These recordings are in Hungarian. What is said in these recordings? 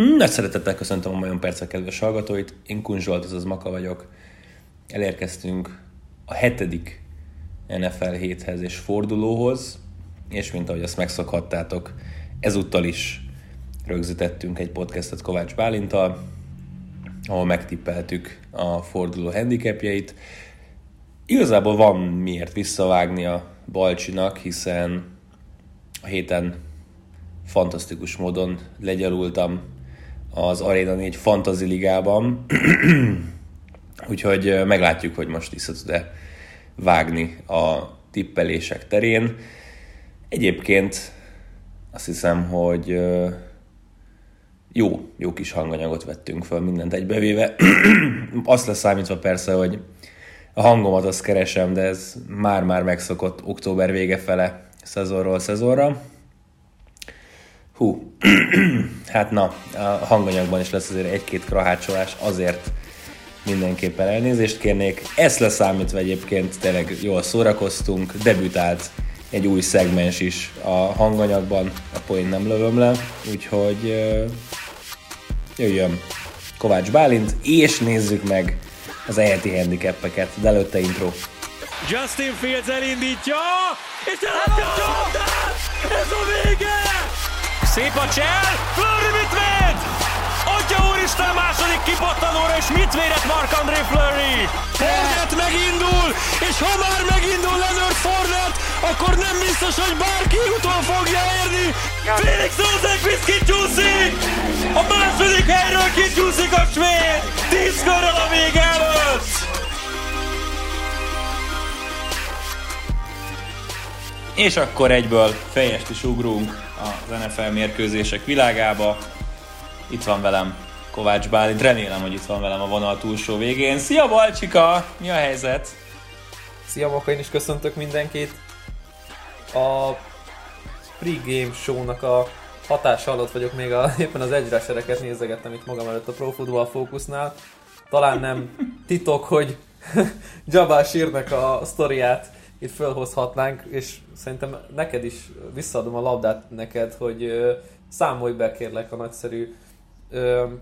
Nagy szeretettel köszöntöm a Majon Percek kedves hallgatóit. Én Kun Zsolt, azaz Maka vagyok. Elérkeztünk a hetedik NFL héthez és fordulóhoz, és mint ahogy azt megszokhattátok, ezúttal is rögzítettünk egy podcastot Kovács Bálintal, ahol megtippeltük a forduló handicapjeit. Igazából van miért visszavágni a Balcsinak, hiszen a héten fantasztikus módon legyalultam az Arena 4 Fantasy Ligában, úgyhogy meglátjuk, hogy most vissza tud-e vágni a tippelések terén. Egyébként azt hiszem, hogy jó, jó kis hanganyagot vettünk föl, mindent egybevéve. azt lesz számítva persze, hogy a hangomat azt keresem, de ez már-már megszokott október vége fele szezonról szezonra. Hú, hát na, a hanganyagban is lesz azért egy-két krahácsolás, azért mindenképpen elnézést kérnék. Ezt leszámítva egyébként tényleg jól szórakoztunk, debütált egy új szegmens is a hanganyagban, a poén nem lövöm le, úgyhogy jöjjön Kovács Bálint, és nézzük meg az eheti handicapeket, de előtte intro. Justin Fields elindítja, és elindítja! Ez a vége! Szép a csel, Flurry mit véd? Atya úristen második kipattanóra, és mit védett Mark-André Flurry? Fornet megindul, és ha már megindul Leonard Fornet, akkor nem biztos, hogy bárki utol fogja érni. Felix Rosenqvist kicsúszik! A második helyről kicsúszik a svéd! Tíz körrel a vége előtt! És akkor egyből fejest is ugrunk az NFL mérkőzések világába. Itt van velem Kovács Bálint, remélem, hogy itt van velem a vonal túlsó végén. Szia Balcsika, mi a helyzet? Szia Maka, én is köszöntök mindenkit. A pregame show-nak a hatása alatt vagyok, még a, éppen az egyre sereket nézegettem itt magam előtt a Pro Football Focusnál. Talán nem titok, hogy Jabal sírnek a sztoriát itt fölhozhatnánk, és szerintem neked is visszaadom a labdát neked, hogy számolj be kérlek a nagyszerű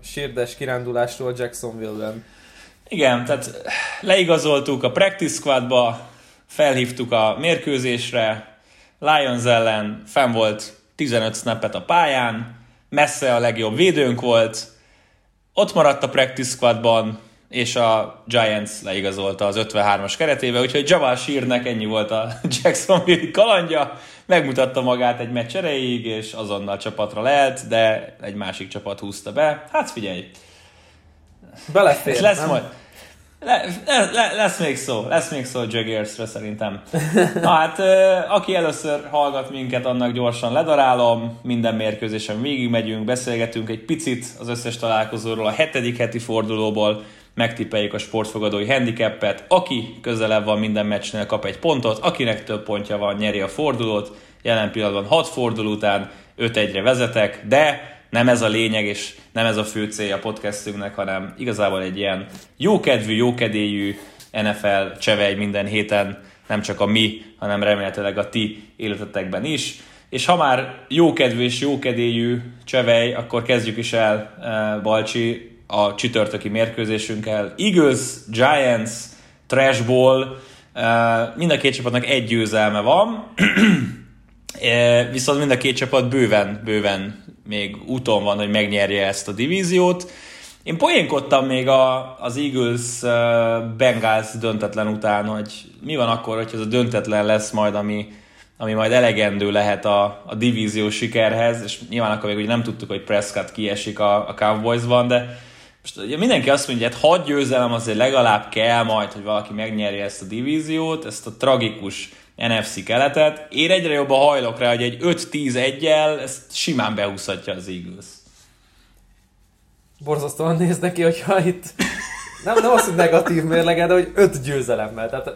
sírdes kirándulásról Jacksonville-ben. Igen, tehát leigazoltuk a practice squadba, felhívtuk a mérkőzésre, Lions ellen fenn volt 15 snappet a pályán, messze a legjobb védőnk volt, ott maradt a practice squadban, és a Giants leigazolta az 53-as keretébe, úgyhogy Jabal Shearnek ennyi volt a Jacksonville kalandja, megmutatta magát egy meccs erejéig, és azonnal csapatra lehet, de egy másik csapat húzta be. Hát figyelj! Belefér, lesz nem? majd. Le, le, le, lesz még szó, lesz még szó Jaguarsre szerintem. Na hát, aki először hallgat minket, annak gyorsan ledarálom, minden mérkőzésen végigmegyünk, beszélgetünk egy picit az összes találkozóról, a hetedik heti fordulóból, megtippeljük a sportfogadói handicapet, aki közelebb van minden meccsnél kap egy pontot, akinek több pontja van, nyeri a fordulót, jelen pillanatban 6 forduló után 5-1-re vezetek, de nem ez a lényeg, és nem ez a fő célja a podcastünknek, hanem igazából egy ilyen jókedvű, jókedélyű NFL csevej minden héten, nem csak a mi, hanem remélhetőleg a ti életetekben is. És ha már jókedvű és jókedélyű csevej, akkor kezdjük is el, Balcsi, a csütörtöki mérkőzésünkkel. Eagles, Giants, Trash Ball, mind a két csapatnak egy győzelme van, viszont mind a két csapat bőven, bőven még úton van, hogy megnyerje ezt a divíziót. Én poénkodtam még a, az Eagles Bengals döntetlen után, hogy mi van akkor, hogy ez a döntetlen lesz majd, ami, ami majd elegendő lehet a, a divízió sikerhez, és nyilván akkor még ugye nem tudtuk, hogy Prescott kiesik a, a Cowboysban, de most ugye mindenki azt mondja, hogy hát hat győzelem azért legalább kell majd, hogy valaki megnyerje ezt a divíziót, ezt a tragikus NFC keletet. Én egyre jobban hajlok rá, hogy egy 5-10-1-jel ezt simán behúzhatja az Eagles. Borzasztóan néz neki, hogyha itt nem, nem azt, hogy negatív mérlege, de hogy öt győzelemmel. Tehát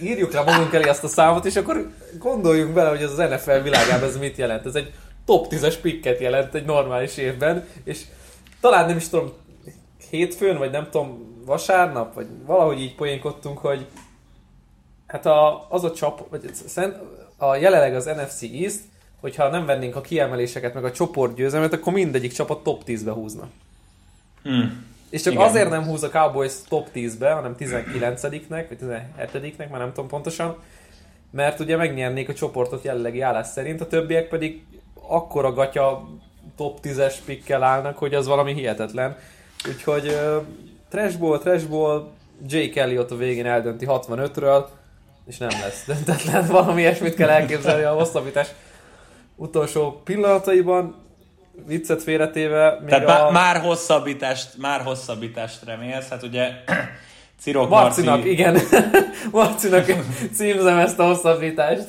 írjuk rá magunk elé azt a számot, és akkor gondoljunk bele, hogy az NFL világában ez mit jelent. Ez egy top 10-es picket jelent egy normális évben, és talán nem is tudom, hétfőn, vagy nem tudom, vasárnap, vagy valahogy így poénkodtunk, hogy hát a, az a csap, vagy a jelenleg az NFC East, hogyha nem vennénk a kiemeléseket, meg a csoportgyőzelmet, akkor mindegyik csapat top 10-be húzna. Hmm. És csak Igen. azért nem húz a Cowboys top 10-be, hanem 19-nek, vagy 17-nek, már nem tudom pontosan, mert ugye megnyernék a csoportot jelenlegi állás szerint, a többiek pedig akkora gatya top 10-es pikkel állnak, hogy az valami hihetetlen. Úgyhogy uh, trashból, trashból, Jake Elliott a végén eldönti 65-ről, és nem lesz döntetlen. Valami ilyesmit kell elképzelni a hosszabbítás utolsó pillanataiban. Viccet félretéve, még Tehát a... már, már hosszabbítást, már hosszabbítást remélsz, hát ugye Cirok Marcinak, Marci, igen. Marcinak címzem ezt a hosszabbítást.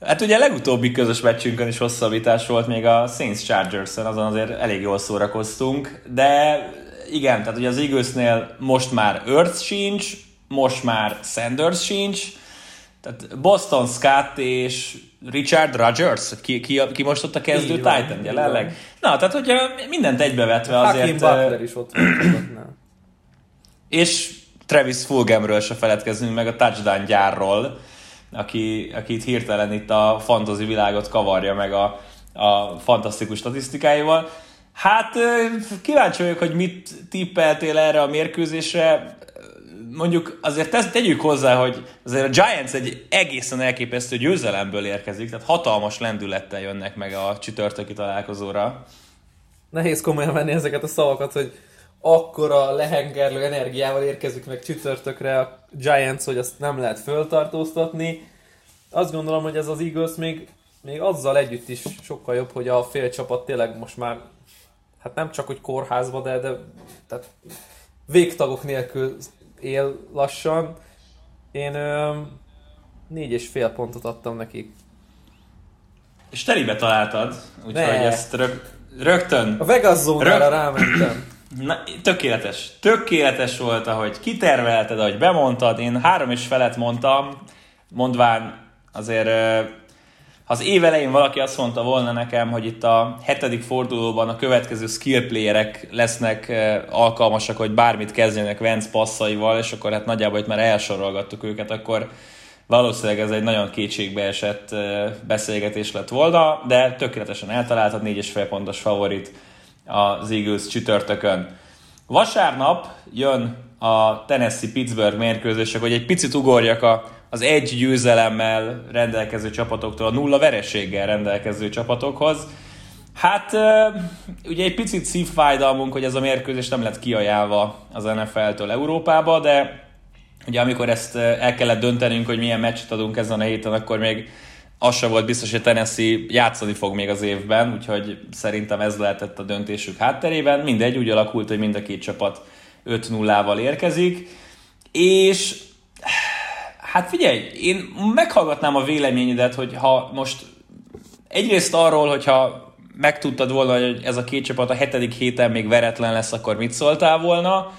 Hát ugye a legutóbbi közös meccsünkön is hosszabbítás volt még a Saints chargers azon azért elég jól szórakoztunk, de igen, tehát ugye az Eaglesnél most már Earth sincs, most már Sanders sincs, tehát Boston Scott és Richard Rodgers, ki, ki, ki most ott a kezdő Így van, Titan így jelenleg. van. Na, tehát hogyha mindent egybevetve Hakim azért... Butler is ott. És Travis Fulgamről se feledkezzünk meg a touchdown gyárról, aki, aki itt hirtelen itt a fantasy világot kavarja meg a, a fantasztikus statisztikáival. Hát kíváncsi vagyok, hogy mit tippeltél erre a mérkőzésre. Mondjuk azért tesz, tegyük hozzá, hogy azért a Giants egy egészen elképesztő győzelemből érkezik, tehát hatalmas lendülettel jönnek meg a csütörtöki találkozóra. Nehéz komolyan venni ezeket a szavakat, hogy akkora lehengerlő energiával érkezik meg csütörtökre a Giants, hogy azt nem lehet föltartóztatni. Azt gondolom, hogy ez az Eagles még, még azzal együtt is sokkal jobb, hogy a fél csapat tényleg most már hát nem csak, hogy kórházba, de, de tehát végtagok nélkül él lassan. Én ö, négy és fél pontot adtam nekik. És telibe találtad, úgyhogy ezt rög, rögtön A Vegas zónára Rög- rámentem. Na, tökéletes. Tökéletes volt, ahogy kitervelted, ahogy bemondtad. Én három és felet mondtam, mondván azért ha az év elején valaki azt mondta volna nekem, hogy itt a hetedik fordulóban a következő skill playerek lesznek ö, alkalmasak, hogy bármit kezdjenek Vance passzaival, és akkor hát nagyjából itt már elsorolgattuk őket, akkor valószínűleg ez egy nagyon kétségbeesett ö, beszélgetés lett volna, de tökéletesen eltaláltad, négy és fél pontos favorit az Eagles csütörtökön. Vasárnap jön a Tennessee-Pittsburgh mérkőzések, hogy egy picit ugorjak a, az egy győzelemmel rendelkező csapatoktól, a nulla vereséggel rendelkező csapatokhoz. Hát ugye egy picit szívfájdalmunk, hogy ez a mérkőzés nem lett kiajánlva az NFL-től Európába, de ugye amikor ezt el kellett döntenünk, hogy milyen meccset adunk ezen a héten, akkor még az sem volt biztos, hogy Tennessee játszani fog még az évben, úgyhogy szerintem ez lehetett a döntésük hátterében. Mindegy, úgy alakult, hogy mind a két csapat 5-0-val érkezik, és hát figyelj, én meghallgatnám a véleményedet, hogy ha most egyrészt arról, hogyha megtudtad volna, hogy ez a két csapat a hetedik héten még veretlen lesz, akkor mit szóltál volna?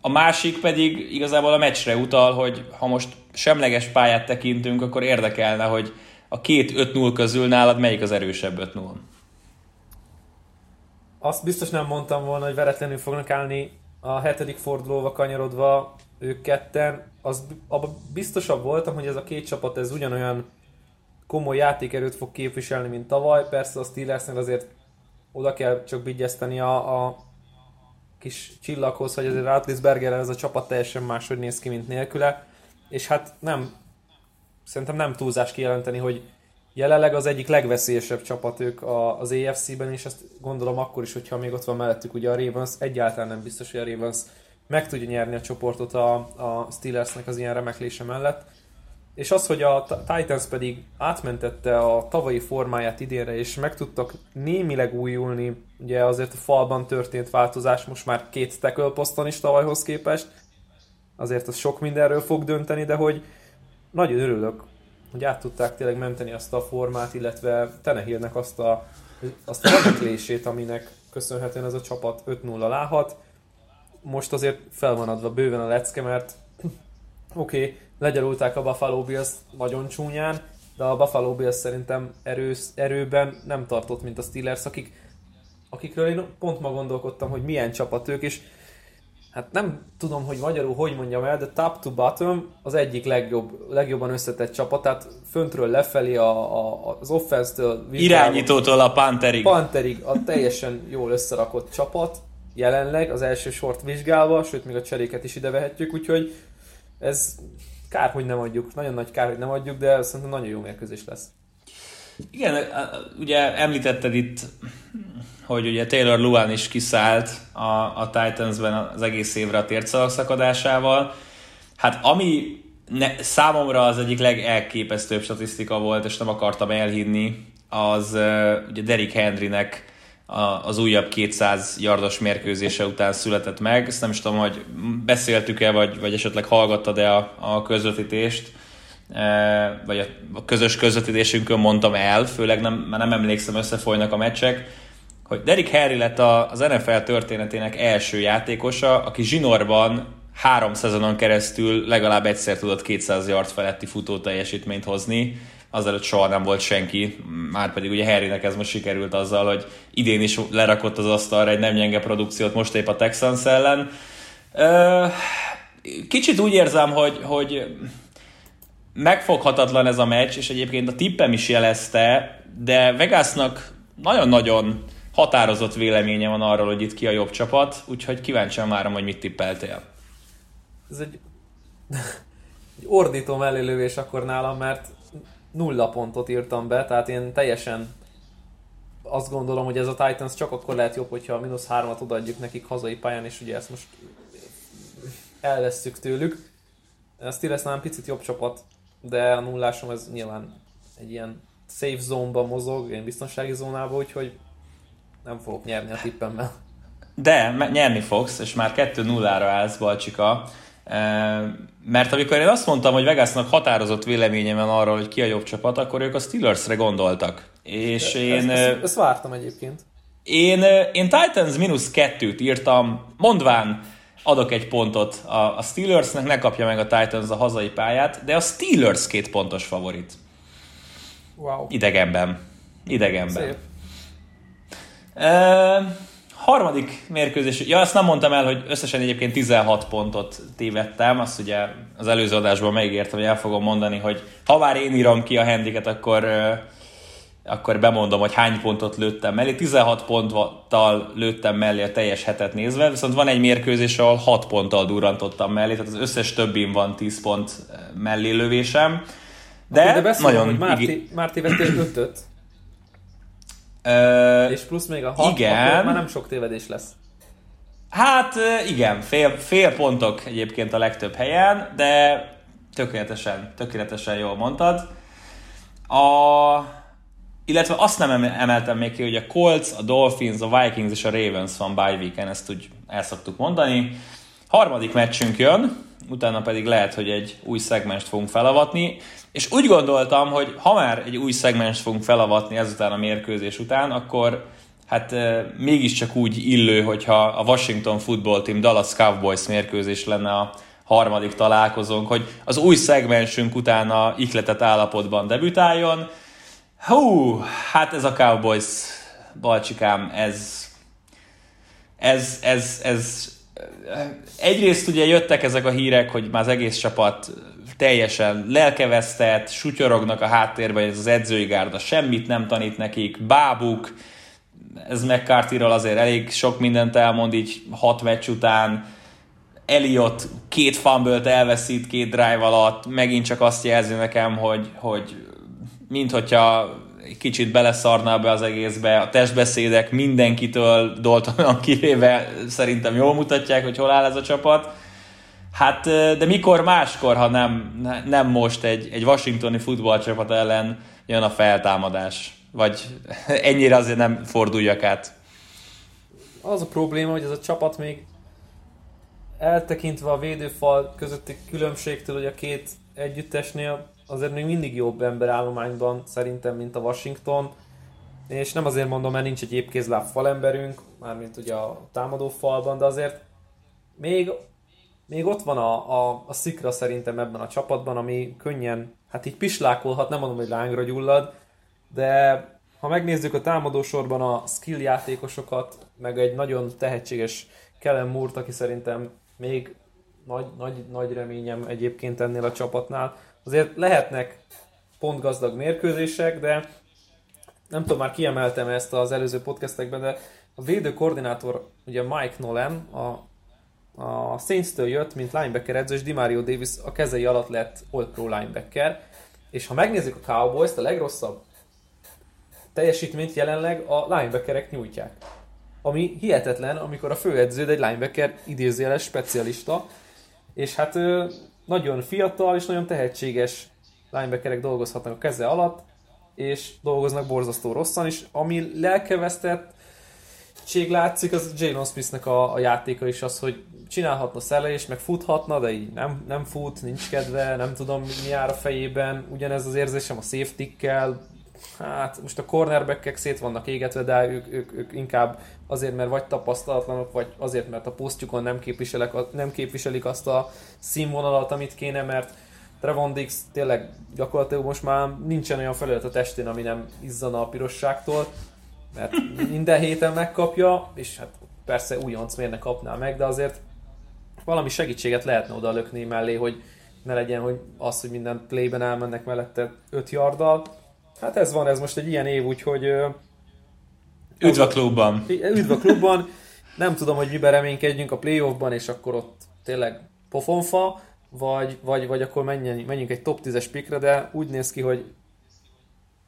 A másik pedig igazából a meccsre utal, hogy ha most semleges pályát tekintünk, akkor érdekelne, hogy a két 5-0 közül nálad melyik az erősebb 5-0? Azt biztos nem mondtam volna, hogy veretlenül fognak állni a hetedik fordulóba kanyarodva ők ketten. Az, abban biztosabb voltam, hogy ez a két csapat ez ugyanolyan komoly játékerőt fog képviselni, mint tavaly. Persze a Steelersnek azért oda kell csak vigyezteni a, a kis csillaghoz, hogy azért Ratlisbergerrel ez a csapat teljesen máshogy néz ki, mint nélküle. És hát nem, szerintem nem túlzás kijelenteni, hogy jelenleg az egyik legveszélyesebb csapat ők az AFC-ben, és ezt gondolom akkor is, hogyha még ott van mellettük ugye a Ravens, egyáltalán nem biztos, hogy a Ravens meg tudja nyerni a csoportot a, a Steelersnek az ilyen remeklése mellett. És az, hogy a Titans pedig átmentette a tavalyi formáját idénre, és meg tudtak némileg újulni, ugye azért a falban történt változás most már két tackle is tavalyhoz képest, azért az sok mindenről fog dönteni, de hogy nagyon örülök, hogy át tudták tényleg menteni azt a formát, illetve Tenehillnek azt a, azt a remeklését, aminek köszönhetően ez a csapat 5-0 állhat. Most azért fel van adva bőven a lecke, mert oké, okay, legyalulták a Buffalo Bills nagyon csúnyán, de a Buffalo Bills szerintem erős, erőben nem tartott, mint a Steelers, akik, akikről én pont ma gondolkodtam, hogy milyen csapat ők, és hát nem tudom, hogy magyarul hogy mondjam el, de top to bottom az egyik legjobb, legjobban összetett csapat, tehát föntről lefelé a, a, az offense-től irányítótól a panterig. Panterig a teljesen jól összerakott csapat jelenleg az első sort vizsgálva, sőt még a cseréket is ide vehetjük, úgyhogy ez kár, hogy nem adjuk, nagyon nagy kár, hogy nem adjuk, de szerintem nagyon jó mérkőzés lesz. Igen, ugye említetted itt, hogy ugye Taylor Luan is kiszállt a, a Titansben az egész évre a tércalak Hát ami ne, számomra az egyik legelképesztőbb statisztika volt, és nem akartam elhinni, az ugye Derrick Henrynek az újabb 200 yardos mérkőzése után született meg. Ezt nem is tudom, hogy beszéltük-e, vagy, vagy esetleg hallgattad-e a, a közvetítést, vagy a, közös közvetítésünkön mondtam el, főleg nem, már nem emlékszem, összefolynak a meccsek, hogy Derek Henry lett az NFL történetének első játékosa, aki zsinorban három szezonon keresztül legalább egyszer tudott 200 yard feletti futó teljesítményt hozni, azelőtt soha nem volt senki, már pedig ugye Harrynek ez most sikerült azzal, hogy idén is lerakott az asztalra egy nem gyenge produkciót, most épp a Texans ellen. Kicsit úgy érzem, hogy, hogy megfoghatatlan ez a meccs, és egyébként a tippem is jelezte, de Vegasnak nagyon-nagyon határozott véleménye van arról, hogy itt ki a jobb csapat, úgyhogy kíváncsian várom, hogy mit tippeltél. Ez egy, egy ordító mellélővés akkor nálam, mert nulla pontot írtam be, tehát én teljesen azt gondolom, hogy ez a Titans csak akkor lehet jobb, hogyha a mínusz hármat odaadjuk nekik hazai pályán, és ugye ezt most elvesztük tőlük. A Steelers picit jobb csapat, de a nullásom ez nyilván egy ilyen safe zone-ba mozog, ilyen biztonsági zónába, úgyhogy nem fogok nyerni a tippemmel. De, nyerni fogsz, és már 2-0-ra állsz, Balcsika. Mert amikor én azt mondtam, hogy Vegasnak határozott véleménye van arról, hogy ki a jobb csapat, akkor ők a Steelersre gondoltak. És De én... Ezt, ezt, ezt vártam egyébként. Én, én Titans mínusz kettőt írtam, mondván adok egy pontot a, a Steelersnek, ne kapja meg a Titans a hazai pályát, de a Steelers két pontos favorit. Wow. Idegenben. Idegenben. Szép. Uh, harmadik mérkőzés, ja azt nem mondtam el, hogy összesen egyébként 16 pontot tévedtem, azt ugye az előző adásban megígértem, hogy el fogom mondani, hogy ha már én írom ki a handiket, akkor, akkor bemondom, hogy hány pontot lőttem mellé. 16 ponttal lőttem mellé a teljes hetet nézve, viszont van egy mérkőzés, ahol 6 ponttal durrantottam mellé, tehát az összes többin van 10 pont mellé lövésem. De, de beszélj, nagyon... Hogy Márti, Márti vettél 5 Uh, és plusz még a hat, igen. akkor már nem sok tévedés lesz. Hát igen, fél, fél pontok egyébként a legtöbb helyen, de tökéletesen, tökéletesen jól mondtad. A, illetve azt nem emeltem még ki, hogy a Colts, a Dolphins, a Vikings és a Ravens van bye weekend, ezt úgy el szoktuk mondani. Harmadik meccsünk jön, utána pedig lehet, hogy egy új szegmest fogunk felavatni. És úgy gondoltam, hogy ha már egy új szegmens fogunk felavatni ezután a mérkőzés után, akkor hát e, mégiscsak úgy illő, hogyha a Washington Football Team Dallas Cowboys mérkőzés lenne a harmadik találkozónk, hogy az új szegmensünk utána ikletett állapotban debütáljon. Hú, hát ez a Cowboys, Balcsikám, ez, ez, ez, ez, egyrészt ugye jöttek ezek a hírek, hogy már az egész csapat teljesen lelkevesztett, sutyorognak a háttérben, ez az edzői gárda semmit nem tanít nekik, bábuk, ez mccarthy azért elég sok mindent elmond így hat meccs után, Eliott két fumble elveszít két drive alatt, megint csak azt jelzi nekem, hogy, hogy mint hogyha kicsit beleszarná be az egészbe, a testbeszédek mindenkitől Dalton kivéve szerintem jól mutatják, hogy hol áll ez a csapat Hát, de mikor máskor, ha nem, nem most egy, egy washingtoni futballcsapat ellen jön a feltámadás? Vagy ennyire azért nem forduljak át? Az a probléma, hogy ez a csapat még eltekintve a védőfal közötti különbségtől, hogy a két együttesnél azért még mindig jobb emberállományban szerintem, mint a Washington. És nem azért mondom, mert nincs egy épkézláb falemberünk, mármint ugye a támadó falban, de azért még még ott van a, a, a szikra szerintem ebben a csapatban, ami könnyen, hát így pislákolhat, nem mondom, hogy lángra gyullad, de ha megnézzük a támadósorban a skill játékosokat, meg egy nagyon tehetséges Kellen Moore-t, aki szerintem még nagy, nagy, nagy reményem egyébként ennél a csapatnál. Azért lehetnek pontgazdag mérkőzések, de nem tudom, már kiemeltem ezt az előző podcastekben, de a védő koordinátor, ugye Mike Nolan, a, a Saints-től jött, mint linebacker edző, és Dimario Davis a kezei alatt lett All-Pro linebacker, és ha megnézzük a Cowboys-t, a legrosszabb teljesítményt jelenleg a linebackerek nyújtják. Ami hihetetlen, amikor a főedződ egy linebacker idézőjeles specialista, és hát nagyon fiatal és nagyon tehetséges linebackerek dolgozhatnak a keze alatt, és dolgoznak borzasztó rosszan, és ami lelkevesztett látszik, az Jalen Smithnek a, a játéka is az, hogy csinálhatna szelést, meg futhatna, de így nem, nem fut, nincs kedve, nem tudom mi jár a fejében. Ugyanez az érzésem a safety-kkel, hát most a cornerbackek szét vannak égetve, de ők, ők, ők inkább azért, mert vagy tapasztalatlanok, vagy azért, mert a posztjukon nem, képviselek, nem képviselik azt a színvonalat, amit kéne, mert Trevon Dix tényleg gyakorlatilag most már nincsen olyan felület a testén, ami nem izzana a pirosságtól, mert minden héten megkapja, és hát persze újonc miért ne kapná meg, de azért valami segítséget lehetne oda lökni mellé, hogy ne legyen hogy az, hogy minden playben elmennek mellette 5 yarddal. Hát ez van, ez most egy ilyen év, úgyhogy... Üdv a klubban! Üdv a klubban! Nem tudom, hogy miben reménykedjünk a playoffban, és akkor ott tényleg pofonfa, vagy, vagy, vagy akkor menjünk, menjünk egy top 10-es pikre, de úgy néz ki, hogy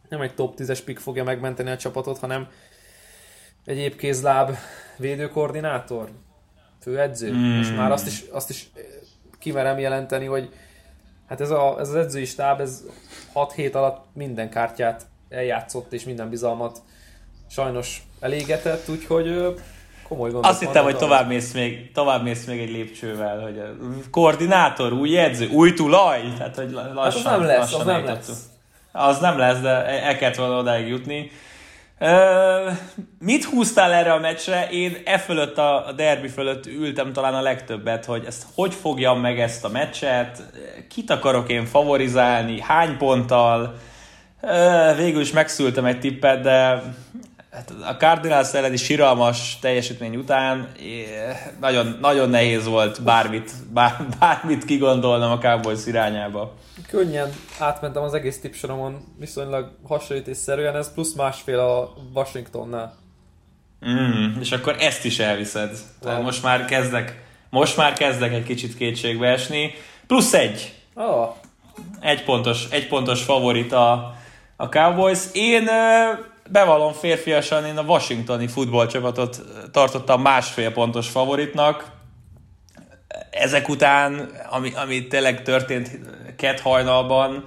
nem egy top 10-es pik fogja megmenteni a csapatot, hanem egy épkézláb védőkoordinátor, főedző. Mm. Most már azt is, azt is kimerem jelenteni, hogy hát ez, a, ez az edzői stáb, ez 6 hét alatt minden kártyát eljátszott, és minden bizalmat sajnos elégetett, úgyhogy komoly gondok Azt hittem, hogy tovább mész, még, tovább mész még egy lépcsővel, hogy a koordinátor, új edző, új tulaj, tehát hogy lassan, hát az nem lesz, az nem lesz. Az nem lesz, de el kellett volna odáig jutni. Uh, mit húztál erre a meccsre? Én e fölött, a, a derby fölött ültem talán a legtöbbet, hogy ezt hogy fogjam meg ezt a meccset, kit akarok én favorizálni, hány ponttal. Végül is megszültem egy tippet, de Hát a Cardinals elleni siralmas teljesítmény után nagyon, nagyon nehéz volt bármit, bár, bármit kigondolnom a Cowboys irányába. Könnyen átmentem az egész tipsoromon, viszonylag hasonlítésszerűen, ez plusz másfél a Washingtonnál. Mm, és akkor ezt is elviszed. Tehát most már kezdek, most már kezdek egy kicsit kétségbe esni. Plusz egy. Oh. Egy pontos, egy pontos favorit a, a Cowboys. Én bevallom férfiasan, én a washingtoni futballcsapatot tartottam másfél pontos favoritnak. Ezek után, ami, ami tényleg történt kett hajnalban,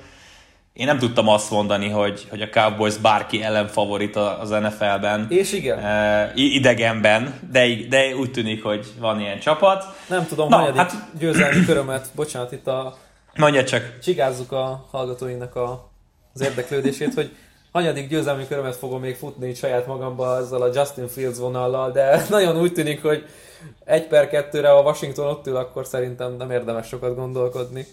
én nem tudtam azt mondani, hogy, hogy a Cowboys bárki ellen favorit az NFL-ben. És igen. Uh, idegenben, de, de úgy tűnik, hogy van ilyen csapat. Nem tudom, Na, hanyadik hát... győzelmi körömet, bocsánat, itt a... Mondja csak. Csigázzuk a hallgatóinknak a, az érdeklődését, hogy hanyadik győzelmi körömet fogom még futni saját magamba ezzel a Justin Fields vonallal, de nagyon úgy tűnik, hogy egy per kettőre a Washington ott ül, akkor szerintem nem érdemes sokat gondolkodni.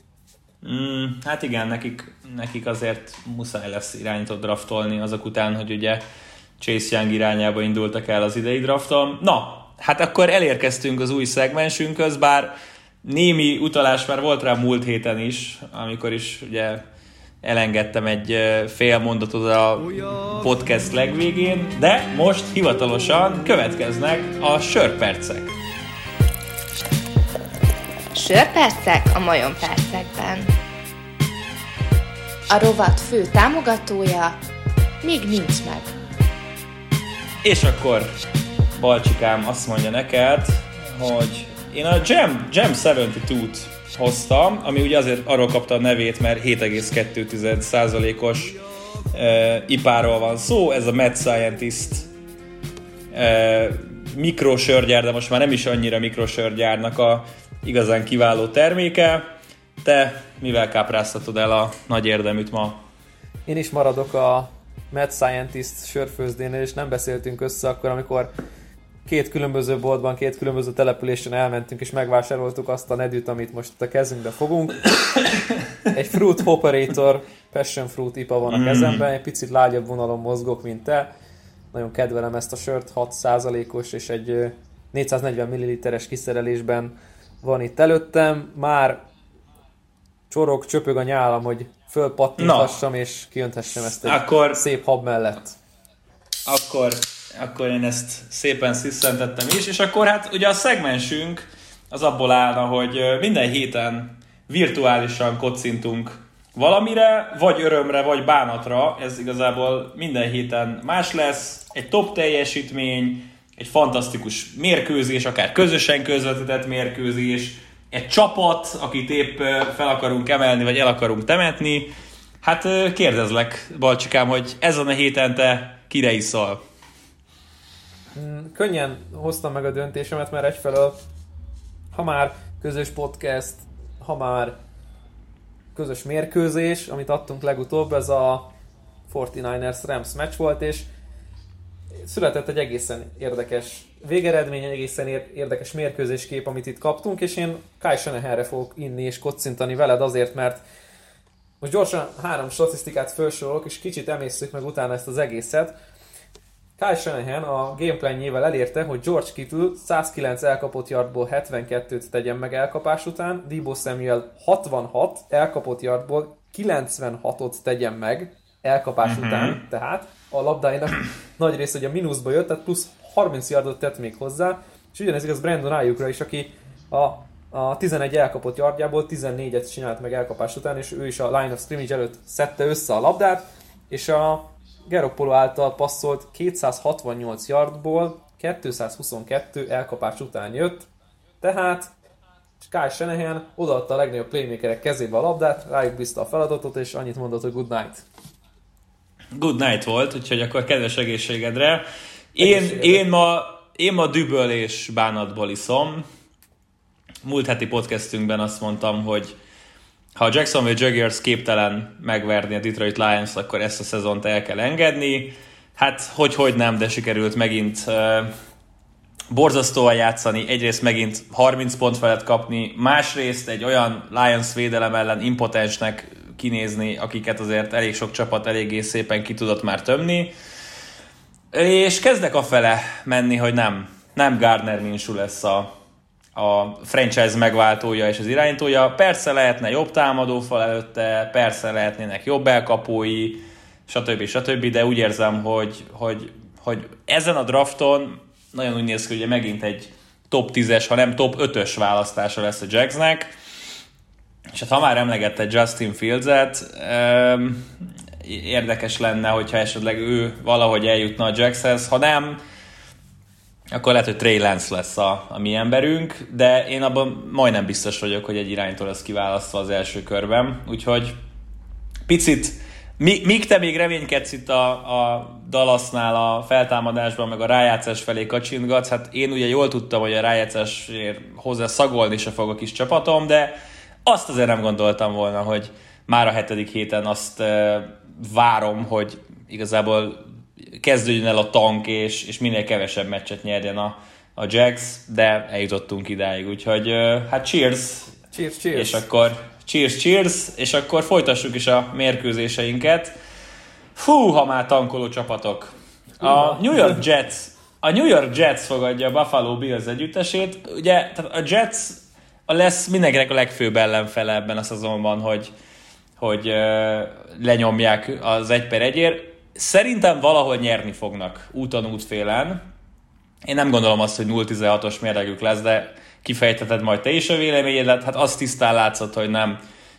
Mm, hát igen, nekik, nekik azért muszáj lesz irányított draftolni azok után, hogy ugye Chase Young irányába indultak el az idei drafton. Na, hát akkor elérkeztünk az új szegmensünkhöz, bár némi utalás már volt rá múlt héten is, amikor is ugye elengedtem egy fél mondatot a podcast legvégén, de most hivatalosan következnek a sörpercek. Sörpercek a Majon percekben. A rovat fő támogatója még nincs meg. És akkor Balcsikám azt mondja neked, hogy én a Jam, Jam 72-t hoztam, ami ugye azért arról kapta a nevét, mert 7,2%-os uh, ipáról van szó, ez a Mad Scientist uh, mikrosörgyár, de most már nem is annyira mikrosörgyárnak a igazán kiváló terméke. Te mivel kápráztatod el a nagy érdeműt ma? Én is maradok a Mad Scientist sörfőzdénél, és nem beszéltünk össze akkor, amikor két különböző boltban, két különböző településen elmentünk és megvásároltuk azt a nedűt, amit most a kezünkbe fogunk. Egy Fruit Operator Passion Fruit IPA van a mm. kezemben, egy picit lágyabb vonalon mozgok, mint te. Nagyon kedvelem ezt a sört, 6%-os és egy 440 ml-es kiszerelésben van itt előttem, már csorog, csöpög a nyálam, hogy fölpattinthassam és kiönthessem ezt egy akkor, szép hab mellett. Akkor, akkor én ezt szépen sziszentettem is, és akkor hát ugye a szegmensünk az abból állna, hogy minden héten virtuálisan kocintunk valamire, vagy örömre, vagy bánatra, ez igazából minden héten más lesz, egy top teljesítmény, egy fantasztikus mérkőzés, akár közösen közvetített mérkőzés, egy csapat, akit épp fel akarunk emelni, vagy el akarunk temetni. Hát kérdezlek, Balcsikám, hogy ezen a héten te kire iszol? Hmm, könnyen hoztam meg a döntésemet, mert egyfelől, ha már közös podcast, ha már közös mérkőzés, amit adtunk legutóbb, ez a 49ers Rams meccs volt, és született egy egészen érdekes végeredmény, egy egészen érdekes mérkőzéskép, amit itt kaptunk, és én Kai Shanahanre fogok inni és kocintani veled azért, mert most gyorsan három statisztikát felsorolok, és kicsit emészszük meg utána ezt az egészet. Kai Shanahan a gameplanjével elérte, hogy George Kittle 109 elkapott yardból 72-t tegyen meg elkapás után, Debo Samuel 66 elkapott yardból 96-ot tegyen meg elkapás uh-huh. után, tehát a labdáinak nagy része ugye a mínuszba jött, tehát plusz 30 yardot tett még hozzá, és ugyanez igaz Brandon Ayukra is, aki a, a 11 elkapott yardjából 14-et csinált meg elkapás után, és ő is a line of scrimmage előtt szedte össze a labdát, és a Geroppolo által passzolt 268 yardból 222 elkapás után jött, tehát Kyle Shanahan odaadta a legnagyobb playmakerek kezébe a labdát, rájuk bízta a feladatot, és annyit mondott, hogy good night. Good night volt, úgyhogy akkor kedves egészségedre. Én, én, ma, én ma düböl és bánatból iszom. Múlt heti podcastünkben azt mondtam, hogy ha a Jacksonville Jaguars képtelen megverni a Detroit Lions, akkor ezt a szezont el kell engedni. Hát, hogy, hogy nem, de sikerült megint uh, borzasztóan játszani, egyrészt megint 30 pont felett kapni, másrészt egy olyan Lions védelem ellen impotensnek kinézni, akiket azért elég sok csapat eléggé szépen ki tudott már tömni. És kezdek a fele menni, hogy nem, nem Gardner Minshew lesz a, a franchise megváltója és az irányítója. Persze lehetne jobb támadófal előtte, persze lehetnének jobb elkapói, stb. stb. De úgy érzem, hogy, hogy, hogy ezen a drafton nagyon úgy néz ki, hogy megint egy top 10-es, ha nem top 5-ös választása lesz a Jacksnek. És hát ha már emlegette Justin Fields-et, érdekes lenne, hogyha esetleg ő valahogy eljutna a Jackshez, ha nem, akkor lehet, hogy Trey Lance lesz a, a mi emberünk, de én abban majdnem biztos vagyok, hogy egy iránytól lesz kiválasztva az első körben, úgyhogy picit, mi, míg te még reménykedsz itt a, a Dallasnál a feltámadásban, meg a rájátszás felé kacsintgatsz, hát én ugye jól tudtam, hogy a rájátszásért hozzá szagolni se fog a kis csapatom, de azt azért nem gondoltam volna, hogy már a hetedik héten azt várom, hogy igazából kezdődjön el a tank, és, és minél kevesebb meccset nyerjen a, a Jags, de eljutottunk idáig, úgyhogy hát cheers! Cheers, cheers! És akkor cheers, cheers, és akkor folytassuk is a mérkőzéseinket. Fú, ha már tankoló csapatok! A New York Jets a New York Jets fogadja a Buffalo Bills együttesét. Ugye tehát a Jets a lesz mindenkinek a legfőbb ellenfele ebben a szezonban, hogy, hogy uh, lenyomják az egy per egyért. Szerintem valahol nyerni fognak úton útfélen. Én nem gondolom azt, hogy 0-16-os mérlegük lesz, de kifejteted majd te is a véleményedet. Hát azt tisztán látszott, hogy nem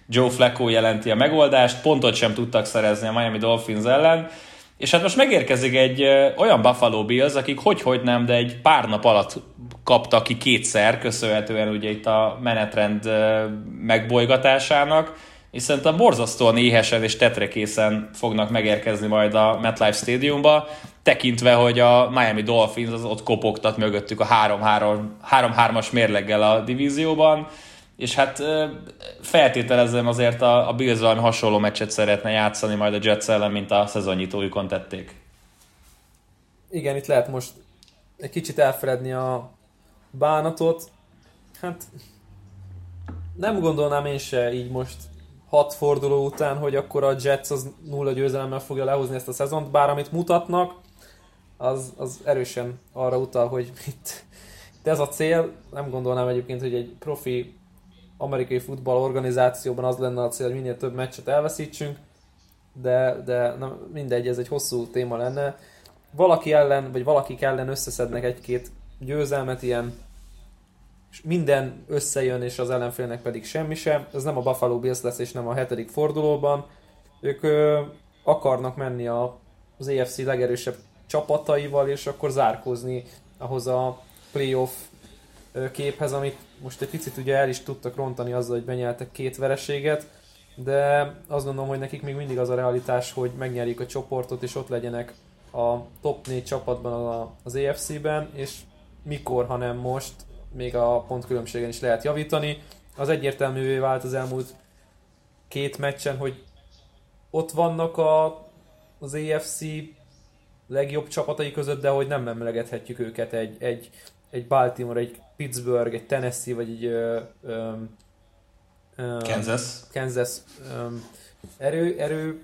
Joe Flacco jelenti a megoldást, pontot sem tudtak szerezni a Miami Dolphins ellen. És hát most megérkezik egy olyan Buffalo Bills, akik hogy-hogy nem, de egy pár nap alatt kapta ki kétszer, köszönhetően ugye itt a menetrend megbolygatásának és szerintem borzasztóan éhesen és tetrekészen fognak megérkezni majd a MetLife Stadiumba, tekintve, hogy a Miami Dolphins az ott kopogtat mögöttük a 3-3-as mérleggel a divízióban, és hát feltételezem azért a, a Bills valami hasonló meccset szeretne játszani majd a Jets ellen, mint a szezonnyitójukon tették. Igen, itt lehet most egy kicsit elfeledni a bánatot. Hát nem gondolnám én se így most hat forduló után, hogy akkor a Jets az nulla győzelemmel fogja lehozni ezt a szezont, bár amit mutatnak, az, az erősen arra utal, hogy itt de ez a cél, nem gondolnám egyébként, hogy egy profi amerikai futball organizációban az lenne a cél, hogy minél több meccset elveszítsünk, de, de na, mindegy, ez egy hosszú téma lenne. Valaki ellen, vagy valakik ellen összeszednek egy-két győzelmet, ilyen minden összejön, és az ellenfélnek pedig semmi sem. Ez nem a Buffalo Bills lesz, és nem a hetedik fordulóban. Ők ö, akarnak menni a, az AFC legerősebb csapataival, és akkor zárkózni ahhoz a playoff képhez, amit most egy picit ugye el is tudtak rontani azzal, hogy benyeltek két vereséget, de azt gondolom, hogy nekik még mindig az a realitás, hogy megnyerjék a csoportot, és ott legyenek a top 4 csapatban az AFC-ben, és mikor, hanem most még a pontkülönbségen is lehet javítani. Az egyértelművé vált az elmúlt két meccsen, hogy ott vannak a, az AFC legjobb csapatai között, de hogy nem emlegethetjük őket egy, egy, egy Baltimore, egy Pittsburgh, egy Tennessee, vagy egy um, um, Kansas, Kansas um, erő, erő,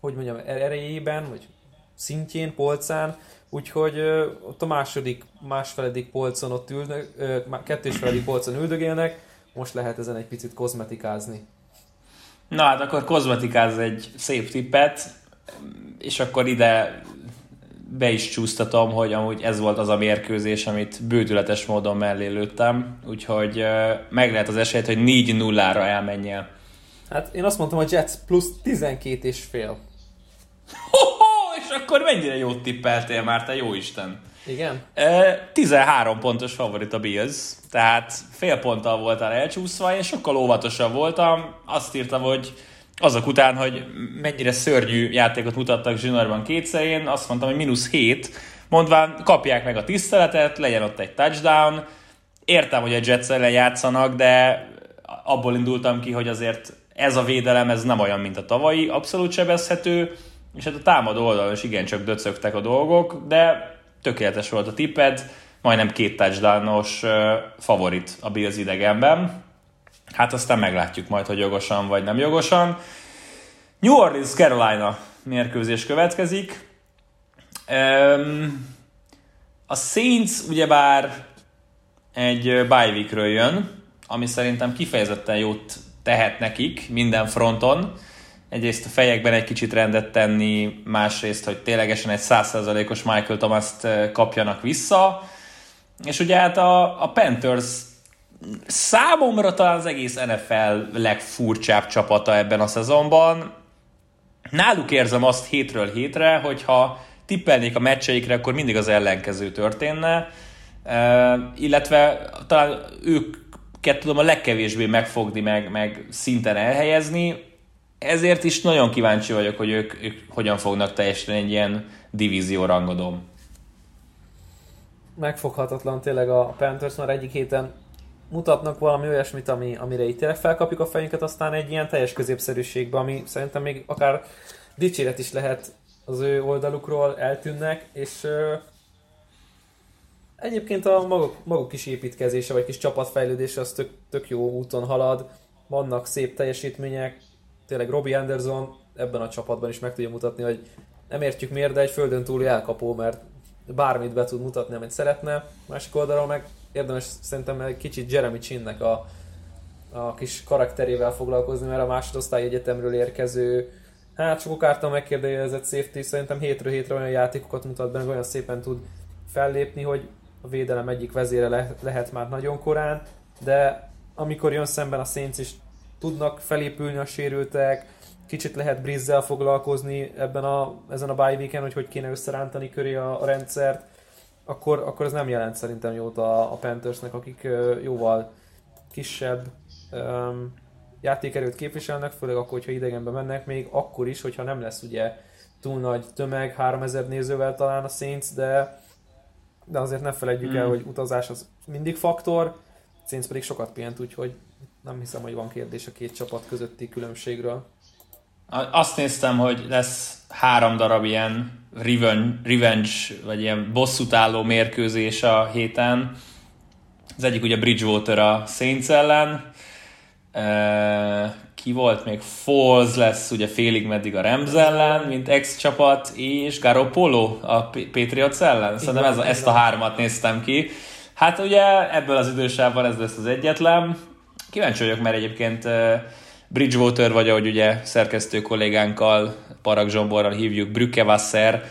hogy mondjam, erejében, vagy szintjén, polcán, úgyhogy ott a második, másfeledik polcon ott ülnek, uh, kettősfeledik polcon üldögélnek, most lehet ezen egy picit kozmetikázni. Na hát akkor kozmetikáz egy szép tippet, és akkor ide be is csúsztatom, hogy amúgy ez volt az a mérkőzés, amit bődületes módon mellé lőttem, úgyhogy meg lehet az esélyt, hogy 4-0-ra elmenjél. Hát én azt mondtam, hogy Jets plusz 12 és fél. Akkor mennyire jót tippeltél már, te jó Isten. Igen? 13 pontos favorit a Bills, tehát fél ponttal voltál elcsúszva, és sokkal óvatosabb voltam. Azt írtam, hogy azok után, hogy mennyire szörnyű játékot mutattak zsinórban kétszer, én azt mondtam, hogy mínusz 7, mondván kapják meg a tiszteletet, legyen ott egy touchdown. Értem, hogy a Jets ellen játszanak, de abból indultam ki, hogy azért ez a védelem, ez nem olyan, mint a tavalyi, abszolút sebezhető, és hát a támadó oldalon is igencsak döcögtek a dolgok, de tökéletes volt a tipped, majdnem két touchdownos favorit a Bills idegenben. Hát aztán meglátjuk majd, hogy jogosan vagy nem jogosan. New Orleans Carolina mérkőzés következik. A Saints ugyebár egy bye jön, ami szerintem kifejezetten jót tehet nekik minden fronton. Egyrészt a fejekben egy kicsit rendet tenni, másrészt, hogy ténylegesen egy 100%-os Michael Thomas-t kapjanak vissza. És ugye hát a, a Panthers számomra talán az egész NFL legfurcsább csapata ebben a szezonban. Náluk érzem azt hétről hétre, hogyha tippelnék a meccseikre, akkor mindig az ellenkező történne, uh, illetve talán őket tudom a legkevésbé megfogni, meg, meg szinten elhelyezni, ezért is nagyon kíváncsi vagyok, hogy ők, ők hogyan fognak teljesíteni egy ilyen divízió rangodom. Megfoghatatlan tényleg a Panthers, már egyik héten mutatnak valami olyasmit, ami, amire itt tényleg felkapjuk a fejünket, aztán egy ilyen teljes középszerűségbe, ami szerintem még akár dicséret is lehet az ő oldalukról, eltűnnek, és ö, egyébként a maguk, maguk kis építkezése, vagy kis csapatfejlődése az tök, tök jó úton halad, vannak szép teljesítmények, tényleg Robbie Anderson ebben a csapatban is meg tudja mutatni, hogy nem értjük miért, de egy földön túli elkapó, mert bármit be tud mutatni, amit szeretne. Másik oldalról meg érdemes szerintem egy kicsit Jeremy Chinnek a, a kis karakterével foglalkozni, mert a másodosztály egyetemről érkező, hát sokok által megkérdezett safety szerintem hétről hétre olyan játékokat mutat be, olyan szépen tud fellépni, hogy a védelem egyik vezére le, lehet már nagyon korán, de amikor jön szemben a Saints is tudnak felépülni a sérültek, kicsit lehet Brizzel foglalkozni ebben a, ezen a bye weekend, hogy hogy kéne összerántani köré a, a rendszert, akkor, akkor ez nem jelent szerintem jót a, a Panthersnek, akik jóval kisebb um, játékerőt képviselnek, főleg akkor, hogyha idegenbe mennek, még akkor is, hogyha nem lesz ugye túl nagy tömeg, 3000 nézővel talán a Saints, de, de azért ne felejtjük mm. el, hmm. hogy utazás az mindig faktor, Saints pedig sokat pihent, úgyhogy nem hiszem, hogy van kérdés a két csapat közötti különbségről. Azt néztem, hogy lesz három darab ilyen revenge, vagy ilyen bosszútálló mérkőzés a héten. Az egyik ugye Bridgewater a Saints ellen, ki volt még? Falls lesz ugye félig meddig a Rams ellen, mint ex-csapat, és Garoppolo a Patriots ellen. Szerintem ez ezt a hármat néztem ki. Hát ugye ebből az idősávban ez lesz az egyetlen. Kíváncsi vagyok, mert egyébként Bridgewater, vagy ahogy ugye szerkesztő kollégánkkal, Parag Zsomborral hívjuk, Brückewasser,